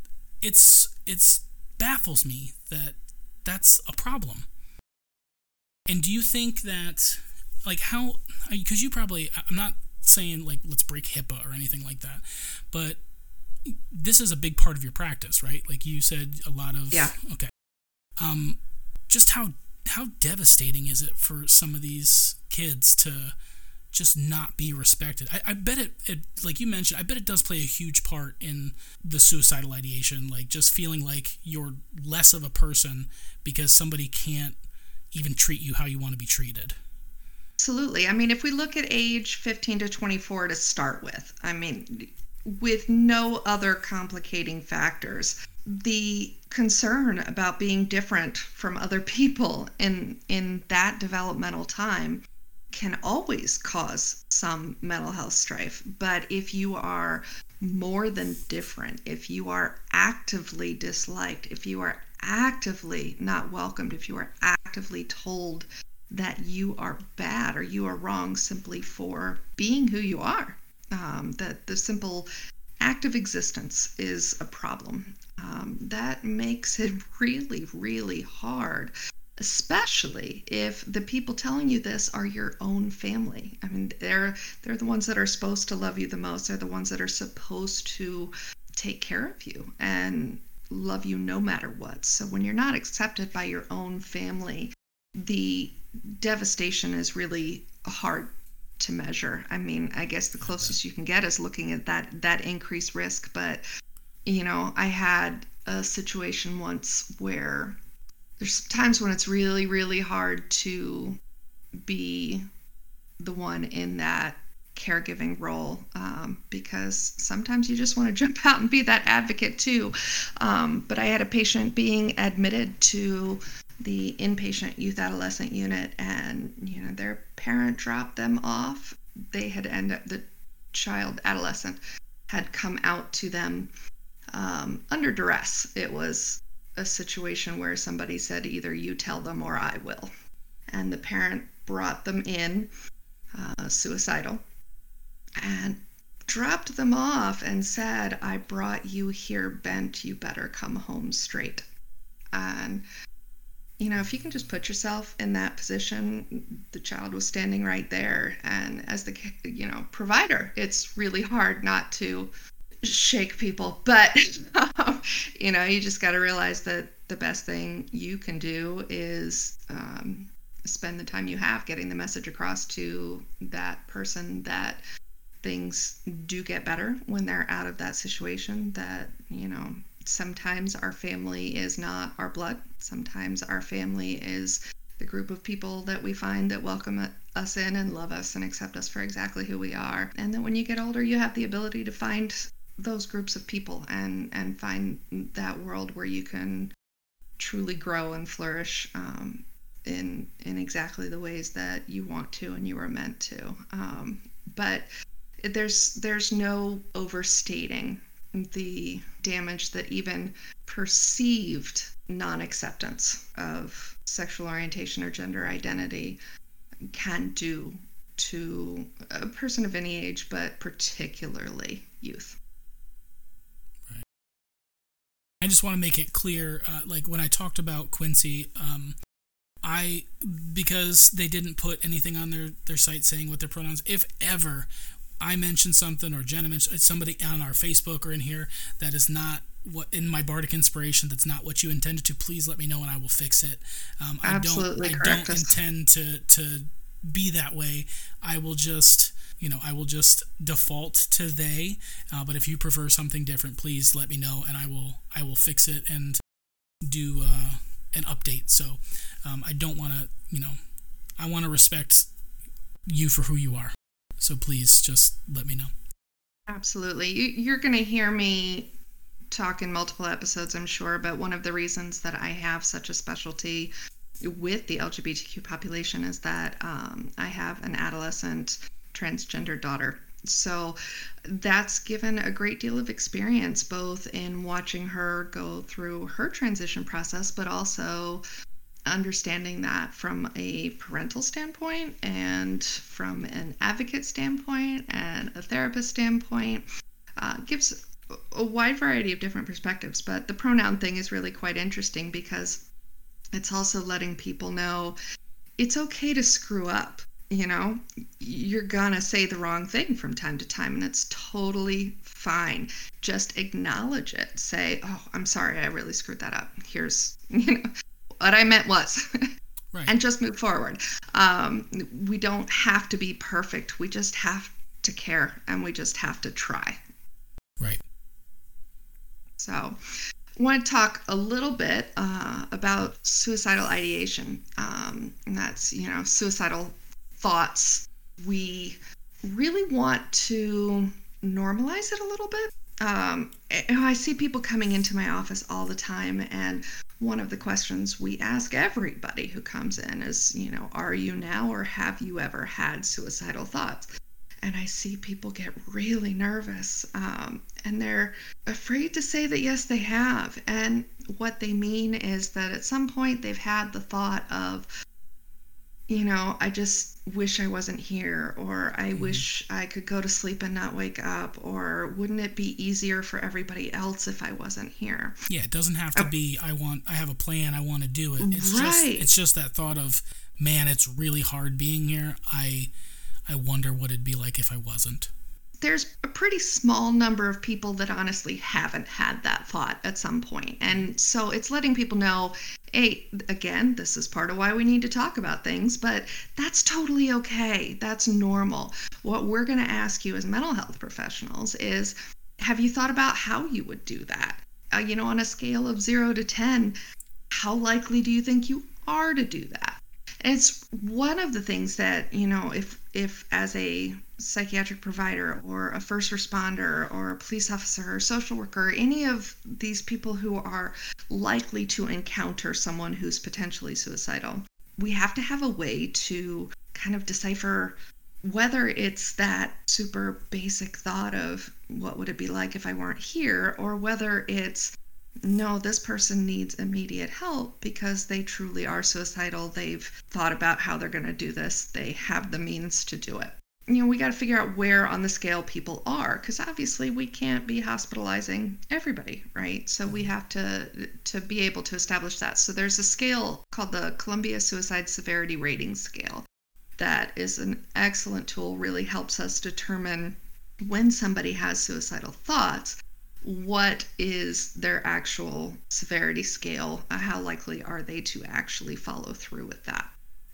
it's it's baffles me that that's a problem. And do you think that, like, how, because you probably, I'm not saying, like, let's break HIPAA or anything like that, but this is a big part of your practice, right? Like you said, a lot of, yeah. Okay. Um, just how, how devastating is it for some of these kids to just not be respected? I, I bet it, it, like you mentioned, I bet it does play a huge part in the suicidal ideation, like just feeling like you're less of a person because somebody can't even treat you how you want to be treated. Absolutely. I mean, if we look at age 15 to 24 to start with, I mean, with no other complicating factors, the concern about being different from other people in in that developmental time can always cause some mental health strife. But if you are more than different, if you are actively disliked, if you are actively not welcomed, if you are actively told that you are bad or you are wrong simply for being who you are, um, that the simple act of existence is a problem, um, that makes it really, really hard especially if the people telling you this are your own family. I mean, they're they're the ones that are supposed to love you the most. They're the ones that are supposed to take care of you and love you no matter what. So when you're not accepted by your own family, the devastation is really hard to measure. I mean, I guess the closest you can get is looking at that that increased risk, but you know, I had a situation once where there's times when it's really really hard to be the one in that caregiving role um, because sometimes you just want to jump out and be that advocate too. Um, but I had a patient being admitted to the inpatient youth adolescent unit, and you know their parent dropped them off. They had ended the child adolescent had come out to them um, under duress. It was a situation where somebody said, either you tell them or I will. And the parent brought them in, uh, suicidal, and dropped them off and said, I brought you here bent, you better come home straight. And, you know, if you can just put yourself in that position, the child was standing right there. And as the, you know, provider, it's really hard not to shake people. But, you know, you just got to realize that the best thing you can do is um, spend the time you have getting the message across to that person that things do get better when they're out of that situation that you know sometimes our family is not our blood sometimes our family is the group of people that we find that welcome us in and love us and accept us for exactly who we are and then when you get older you have the ability to find those groups of people and and find that world where you can truly grow and flourish um, in in exactly the ways that you want to and you were meant to. Um, but there's there's no overstating the damage that even perceived non-acceptance of sexual orientation or gender identity can do to a person of any age, but particularly youth. Right. I just want to make it clear, uh, like when I talked about Quincy, um, I because they didn't put anything on their their site saying what their pronouns. If ever I mention something or Jenna mentioned somebody on our Facebook or in here that is not what in my bardic inspiration that's not what you intended to please let me know and i will fix it. Um, Absolutely i don't i don't intend to to be that way. I will just you know i will just default to they uh, but if you prefer something different please let me know and i will i will fix it and do uh, an update. So um, i don't want to you know i want to respect you for who you are so please just let me know absolutely you're going to hear me talk in multiple episodes, I'm sure, but one of the reasons that I have such a specialty with the LGBTQ population is that um, I have an adolescent transgender daughter. So that's given a great deal of experience, both in watching her go through her transition process, but also understanding that from a parental standpoint and from an advocate standpoint and a therapist standpoint uh, gives a wide variety of different perspectives, but the pronoun thing is really quite interesting because it's also letting people know it's okay to screw up. You know, you're gonna say the wrong thing from time to time, and it's totally fine. Just acknowledge it. Say, Oh, I'm sorry, I really screwed that up. Here's, you know, what I meant was. Right. and just move forward. Um, we don't have to be perfect. We just have to care and we just have to try. Right. So, I want to talk a little bit uh, about suicidal ideation. Um, and that's, you know, suicidal thoughts. We really want to normalize it a little bit. Um, I see people coming into my office all the time, and one of the questions we ask everybody who comes in is, you know, are you now or have you ever had suicidal thoughts? and I see people get really nervous um, and they're afraid to say that yes, they have. And what they mean is that at some point they've had the thought of, you know, I just wish I wasn't here, or I mm-hmm. wish I could go to sleep and not wake up, or wouldn't it be easier for everybody else if I wasn't here? Yeah, it doesn't have to be I want I have a plan, I want to do it. It's right. just it's just that thought of, man, it's really hard being here. I I wonder what it'd be like if I wasn't. There's a pretty small number of people that honestly haven't had that thought at some point. And so it's letting people know hey, again, this is part of why we need to talk about things, but that's totally okay. That's normal. What we're going to ask you as mental health professionals is have you thought about how you would do that? Uh, you know, on a scale of zero to 10, how likely do you think you are to do that? And it's one of the things that, you know, if if as a psychiatric provider or a first responder or a police officer or social worker, any of these people who are likely to encounter someone who's potentially suicidal, we have to have a way to kind of decipher whether it's that super basic thought of what would it be like if I weren't here, or whether it's no, this person needs immediate help because they truly are suicidal. They've thought about how they're going to do this, they have the means to do it. You know, we got to figure out where on the scale people are because obviously we can't be hospitalizing everybody, right? So we have to to be able to establish that. So there's a scale called the Columbia Suicide Severity Rating Scale that is an excellent tool really helps us determine when somebody has suicidal thoughts what is their actual severity scale? Uh, how likely are they to actually follow through with that?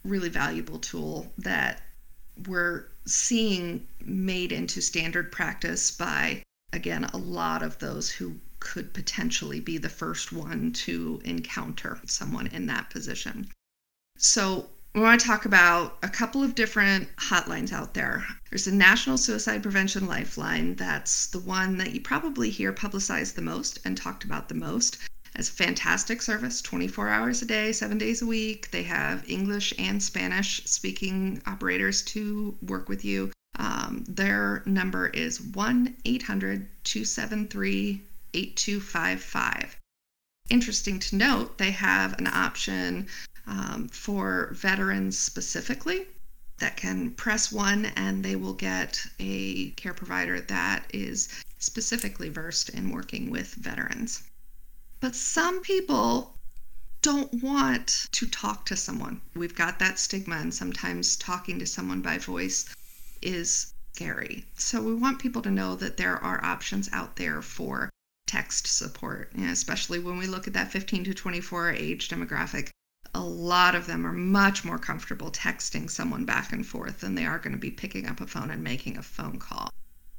Really valuable tool that we're seeing made into standard practice by, again, a lot of those who could potentially be the first one to encounter someone in that position. So, we want to talk about a couple of different hotlines out there. There's a National Suicide Prevention Lifeline. That's the one that you probably hear publicized the most and talked about the most. It's a fantastic service, 24 hours a day, seven days a week. They have English and Spanish speaking operators to work with you. Um, their number is 1 800 273 8255. Interesting to note, they have an option um, for veterans specifically that can press one and they will get a care provider that is specifically versed in working with veterans. But some people don't want to talk to someone. We've got that stigma, and sometimes talking to someone by voice is scary. So we want people to know that there are options out there for text support, especially when we look at that 15 to 24 age demographic a lot of them are much more comfortable texting someone back and forth than they are going to be picking up a phone and making a phone call.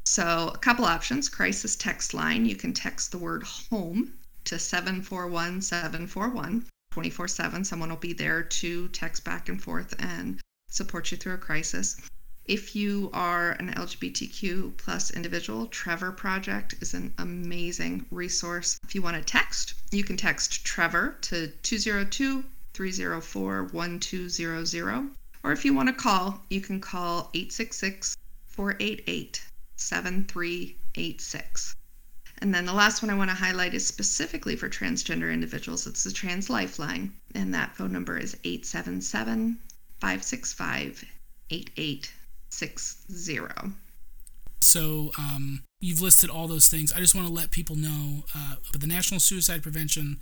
So, a couple options crisis text line. You can text the word home to 741 741 24 7. Someone will be there to text back and forth and support you through a crisis. If you are an LGBTQ plus individual, Trevor Project is an amazing resource. If you want to text, you can text Trevor to 202 304 1200. Or if you want to call, you can call 866 488 7386. And then the last one I want to highlight is specifically for transgender individuals. It's the Trans Lifeline, and that phone number is 877 565 8860. So um, you've listed all those things. I just want to let people know, uh, but the National Suicide Prevention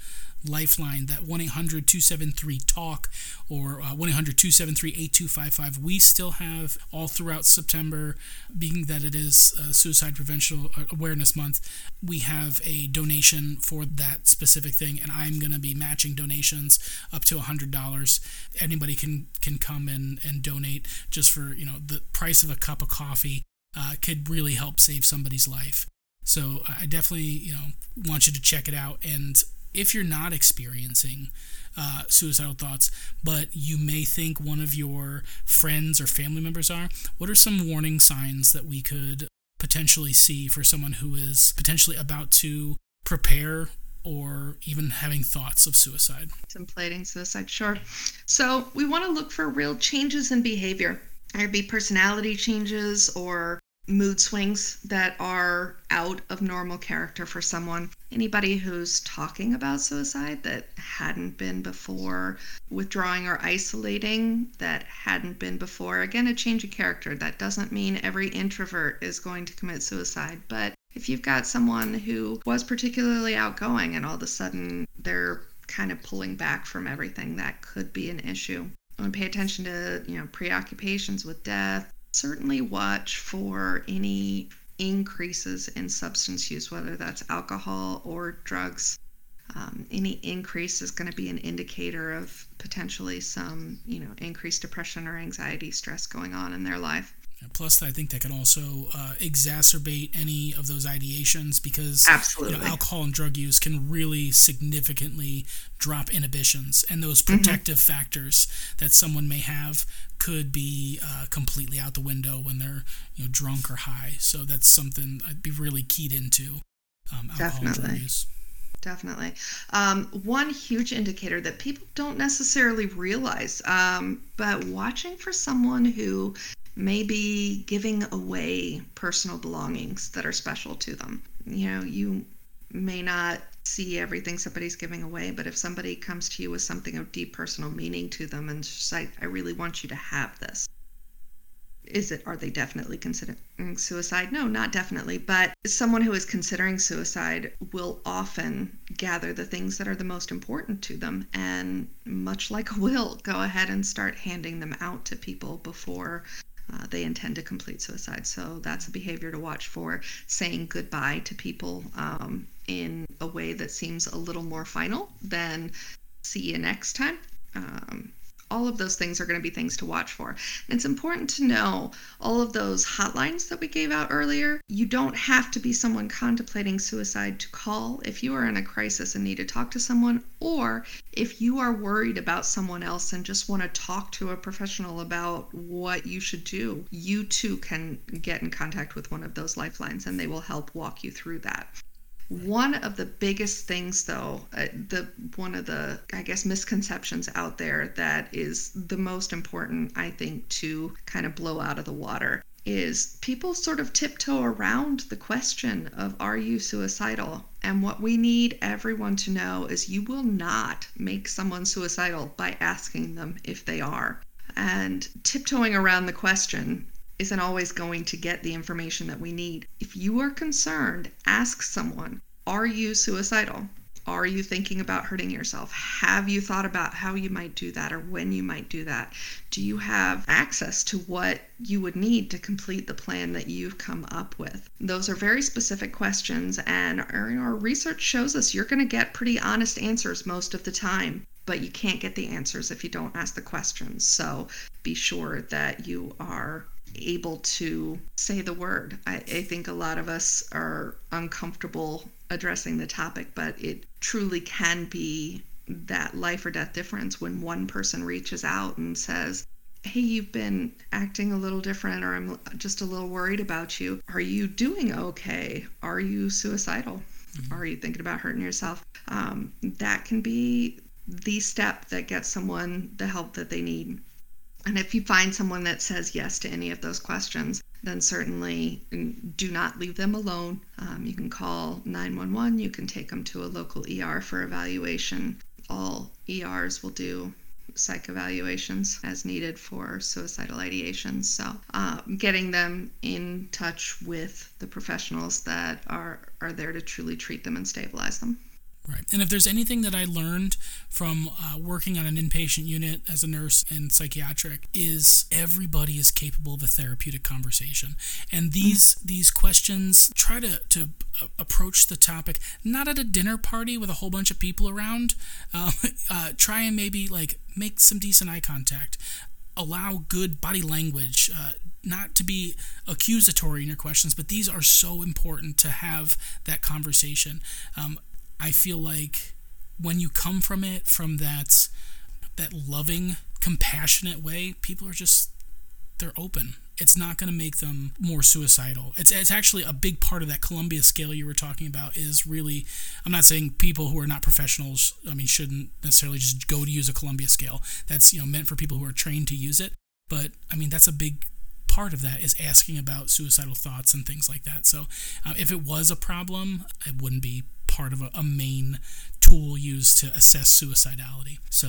Lifeline, that 1-800-273-TALK or uh, 1-800-273-8255, we still have all throughout September, being that it is uh, Suicide Prevention Awareness Month, we have a donation for that specific thing, and I'm going to be matching donations up to $100. Anybody can can come and, and donate just for, you know, the price of a cup of coffee uh, could really help save somebody's life. So I definitely you know want you to check it out. And if you're not experiencing uh, suicidal thoughts, but you may think one of your friends or family members are, what are some warning signs that we could potentially see for someone who is potentially about to prepare or even having thoughts of suicide? Contemplating suicide, sure. So we want to look for real changes in behavior. There'd be personality changes or mood swings that are out of normal character for someone. Anybody who's talking about suicide that hadn't been before, withdrawing or isolating that hadn't been before. Again, a change of character. That doesn't mean every introvert is going to commit suicide, but if you've got someone who was particularly outgoing and all of a sudden they're kind of pulling back from everything, that could be an issue. And pay attention to, you know, preoccupations with death, certainly watch for any increases in substance use, whether that's alcohol or drugs. Um, any increase is going to be an indicator of potentially some, you know, increased depression or anxiety, stress going on in their life. Plus, I think that can also uh, exacerbate any of those ideations because Absolutely. You know, alcohol and drug use can really significantly drop inhibitions, and those mm-hmm. protective mm-hmm. factors that someone may have could be uh, completely out the window when they're you know drunk or high. So that's something I'd be really keyed into. Um, Definitely. Definitely. Um, one huge indicator that people don't necessarily realize, um, but watching for someone who maybe giving away personal belongings that are special to them. You know, you may not see everything somebody's giving away, but if somebody comes to you with something of deep personal meaning to them and like, I really want you to have this. Is it, are they definitely considering suicide? No, not definitely. But someone who is considering suicide will often gather the things that are the most important to them and, much like a will, go ahead and start handing them out to people before uh, they intend to complete suicide. So that's a behavior to watch for. Saying goodbye to people um, in a way that seems a little more final than see you next time. Um, all of those things are going to be things to watch for. It's important to know all of those hotlines that we gave out earlier. You don't have to be someone contemplating suicide to call if you are in a crisis and need to talk to someone, or if you are worried about someone else and just want to talk to a professional about what you should do. You too can get in contact with one of those lifelines and they will help walk you through that. One of the biggest things, though, uh, the one of the I guess misconceptions out there that is the most important, I think, to kind of blow out of the water is people sort of tiptoe around the question of are you suicidal? And what we need everyone to know is you will not make someone suicidal by asking them if they are. And tiptoeing around the question isn't always going to get the information that we need. If you are concerned, ask someone Are you suicidal? Are you thinking about hurting yourself? Have you thought about how you might do that or when you might do that? Do you have access to what you would need to complete the plan that you've come up with? Those are very specific questions, and our, research shows us you're going to get pretty honest answers most of the time but you can't get the answers if you don't ask the questions. So be sure that you are able to say the word. I, I, think a lot of us are uncomfortable addressing the topic, but it truly can be that life or death difference when one person reaches out and says, Hey, you've been acting a little different, or I'm just a little worried about you. Are you doing okay? Are you suicidal? Mm-hmm. Are you thinking about hurting yourself? Um, that can be the step that gets someone the help that they need. And if you find someone that says yes to any of those questions, then certainly do not leave them alone. Um, you can call 911, you can take them to a local ER for evaluation. All ERs will do psych evaluations as needed for suicidal ideations. So, uh, getting them in touch with the professionals that are, are there to truly treat them and stabilize them. Right. And if there's anything that I learned from uh, working on an inpatient unit as a nurse in psychiatric is everybody is capable of a therapeutic conversation. And these mm-hmm. these questions try to to uh, approach the topic not at a dinner party with a whole bunch of people around. Uh, uh, try and maybe like make some decent eye contact. Allow good body language. Uh, not to be accusatory in your questions, but these are so important to have that conversation. Um, I feel like when you come from it from that that loving, compassionate way, people are just they're open. It's not going to make them more suicidal. It's it's actually a big part of that Columbia scale you were talking about is really I'm not saying people who are not professionals, I mean shouldn't necessarily just go to use a Columbia scale. That's, you know, meant for people who are trained to use it. But I mean that's a big part of that is asking about suicidal thoughts and things like that. So, uh, if it was a problem, it wouldn't be part of a, a main tool used to assess suicidality. So,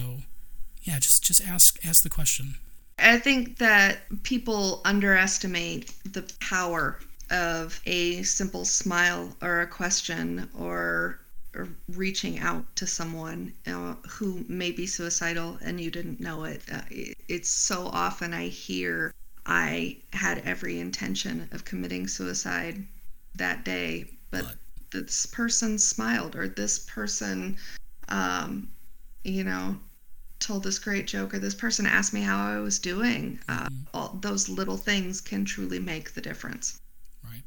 yeah, just just ask ask the question. I think that people underestimate the power of a simple smile or a question or, or reaching out to someone uh, who may be suicidal and you didn't know it. Uh, it's so often I hear I had every intention of committing suicide that day, but, but this person smiled or this person um, you know told this great joke or this person asked me how i was doing uh, mm-hmm. all those little things can truly make the difference right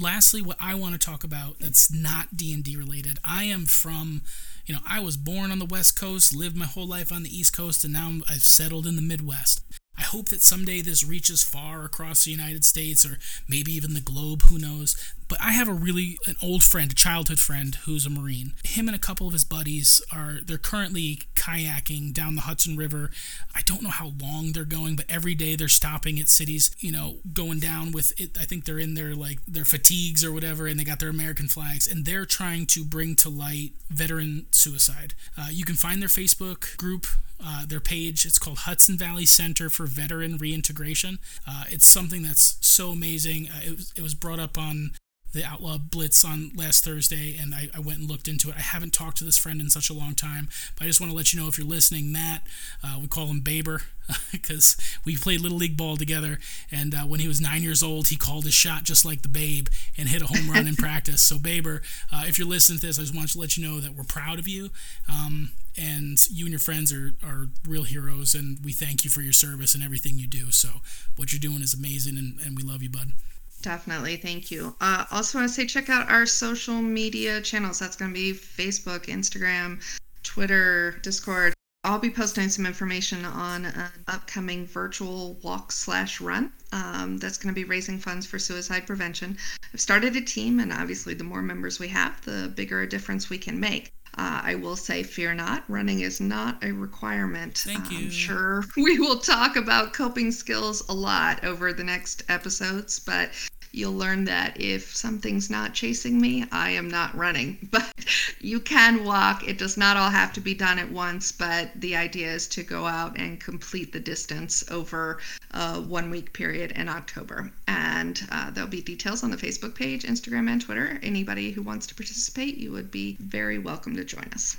lastly what i want to talk about that's not d&d related i am from you know i was born on the west coast lived my whole life on the east coast and now i've settled in the midwest I hope that someday this reaches far across the United States or maybe even the globe, who knows. But I have a really an old friend, a childhood friend who's a Marine. Him and a couple of his buddies are they're currently kayaking down the Hudson River. I don't know how long they're going, but every day they're stopping at cities, you know, going down with it. I think they're in their like their fatigues or whatever, and they got their American flags, and they're trying to bring to light veteran suicide. Uh, you can find their Facebook group uh, their page. It's called Hudson Valley Center for Veteran Reintegration. Uh, it's something that's so amazing. Uh, it, was, it was brought up on the Outlaw Blitz on last Thursday, and I, I, went and looked into it. I haven't talked to this friend in such a long time, but I just want to let you know if you're listening, Matt, uh, we call him Baber because we played Little League ball together, and uh, when he was nine years old, he called his shot just like the Babe and hit a home run in practice. So, Baber, uh, if you're listening to this, I just want to let you know that we're proud of you. Um, and you and your friends are, are real heroes, and we thank you for your service and everything you do. So, what you're doing is amazing, and, and we love you, bud. Definitely. Thank you. Uh, also, want to say check out our social media channels. That's going to be Facebook, Instagram, Twitter, Discord. I'll be posting some information on an upcoming virtual walk slash run um, that's going to be raising funds for suicide prevention. I've started a team, and obviously, the more members we have, the bigger a difference we can make. Uh, I will say, fear not. Running is not a requirement. Thank you. I'm sure we will talk about coping skills a lot over the next episodes, but you'll learn that if something's not chasing me, I am not running. But you can walk. It does not all have to be done at once, but the idea is to go out and complete the distance over a one week period in October. And uh, there'll be details on the Facebook page, Instagram, and Twitter. Anybody who wants to participate, you would be very welcome to join us.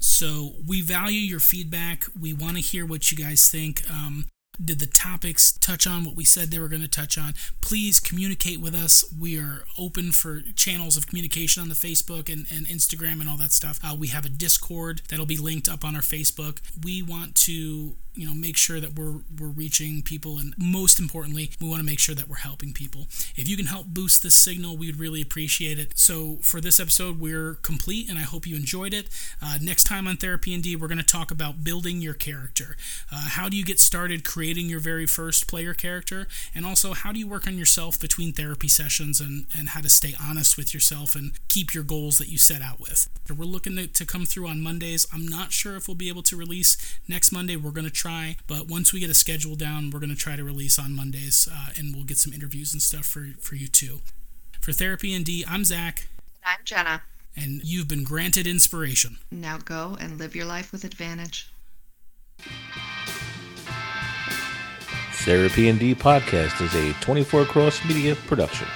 So we value your feedback. We want to hear what you guys think. Um, did the topics touch on what we said they were going to touch on? Please communicate with us. We are open for channels of communication on the Facebook and, and Instagram and all that stuff. Uh, we have a Discord that'll be linked up on our Facebook. We want to you know make sure that we're we're reaching people and most importantly we want to make sure that we're helping people. If you can help boost this signal we'd really appreciate it. So for this episode we're complete and i hope you enjoyed it. Uh, next time on therapy and d we're going to talk about building your character. Uh, how do you get started creating your very first player character? And also how do you work on yourself between therapy sessions and and how to stay honest with yourself and keep your goals that you set out with? We're looking to, to come through on mondays. I'm not sure if we'll be able to release next monday. We're going to try. But once we get a schedule down, we're going to try to release on Mondays, uh, and we'll get some interviews and stuff for for you too. For Therapy and D, I'm Zach. And I'm Jenna. And you've been granted inspiration. Now go and live your life with advantage. Therapy and D podcast is a 24 Cross Media production.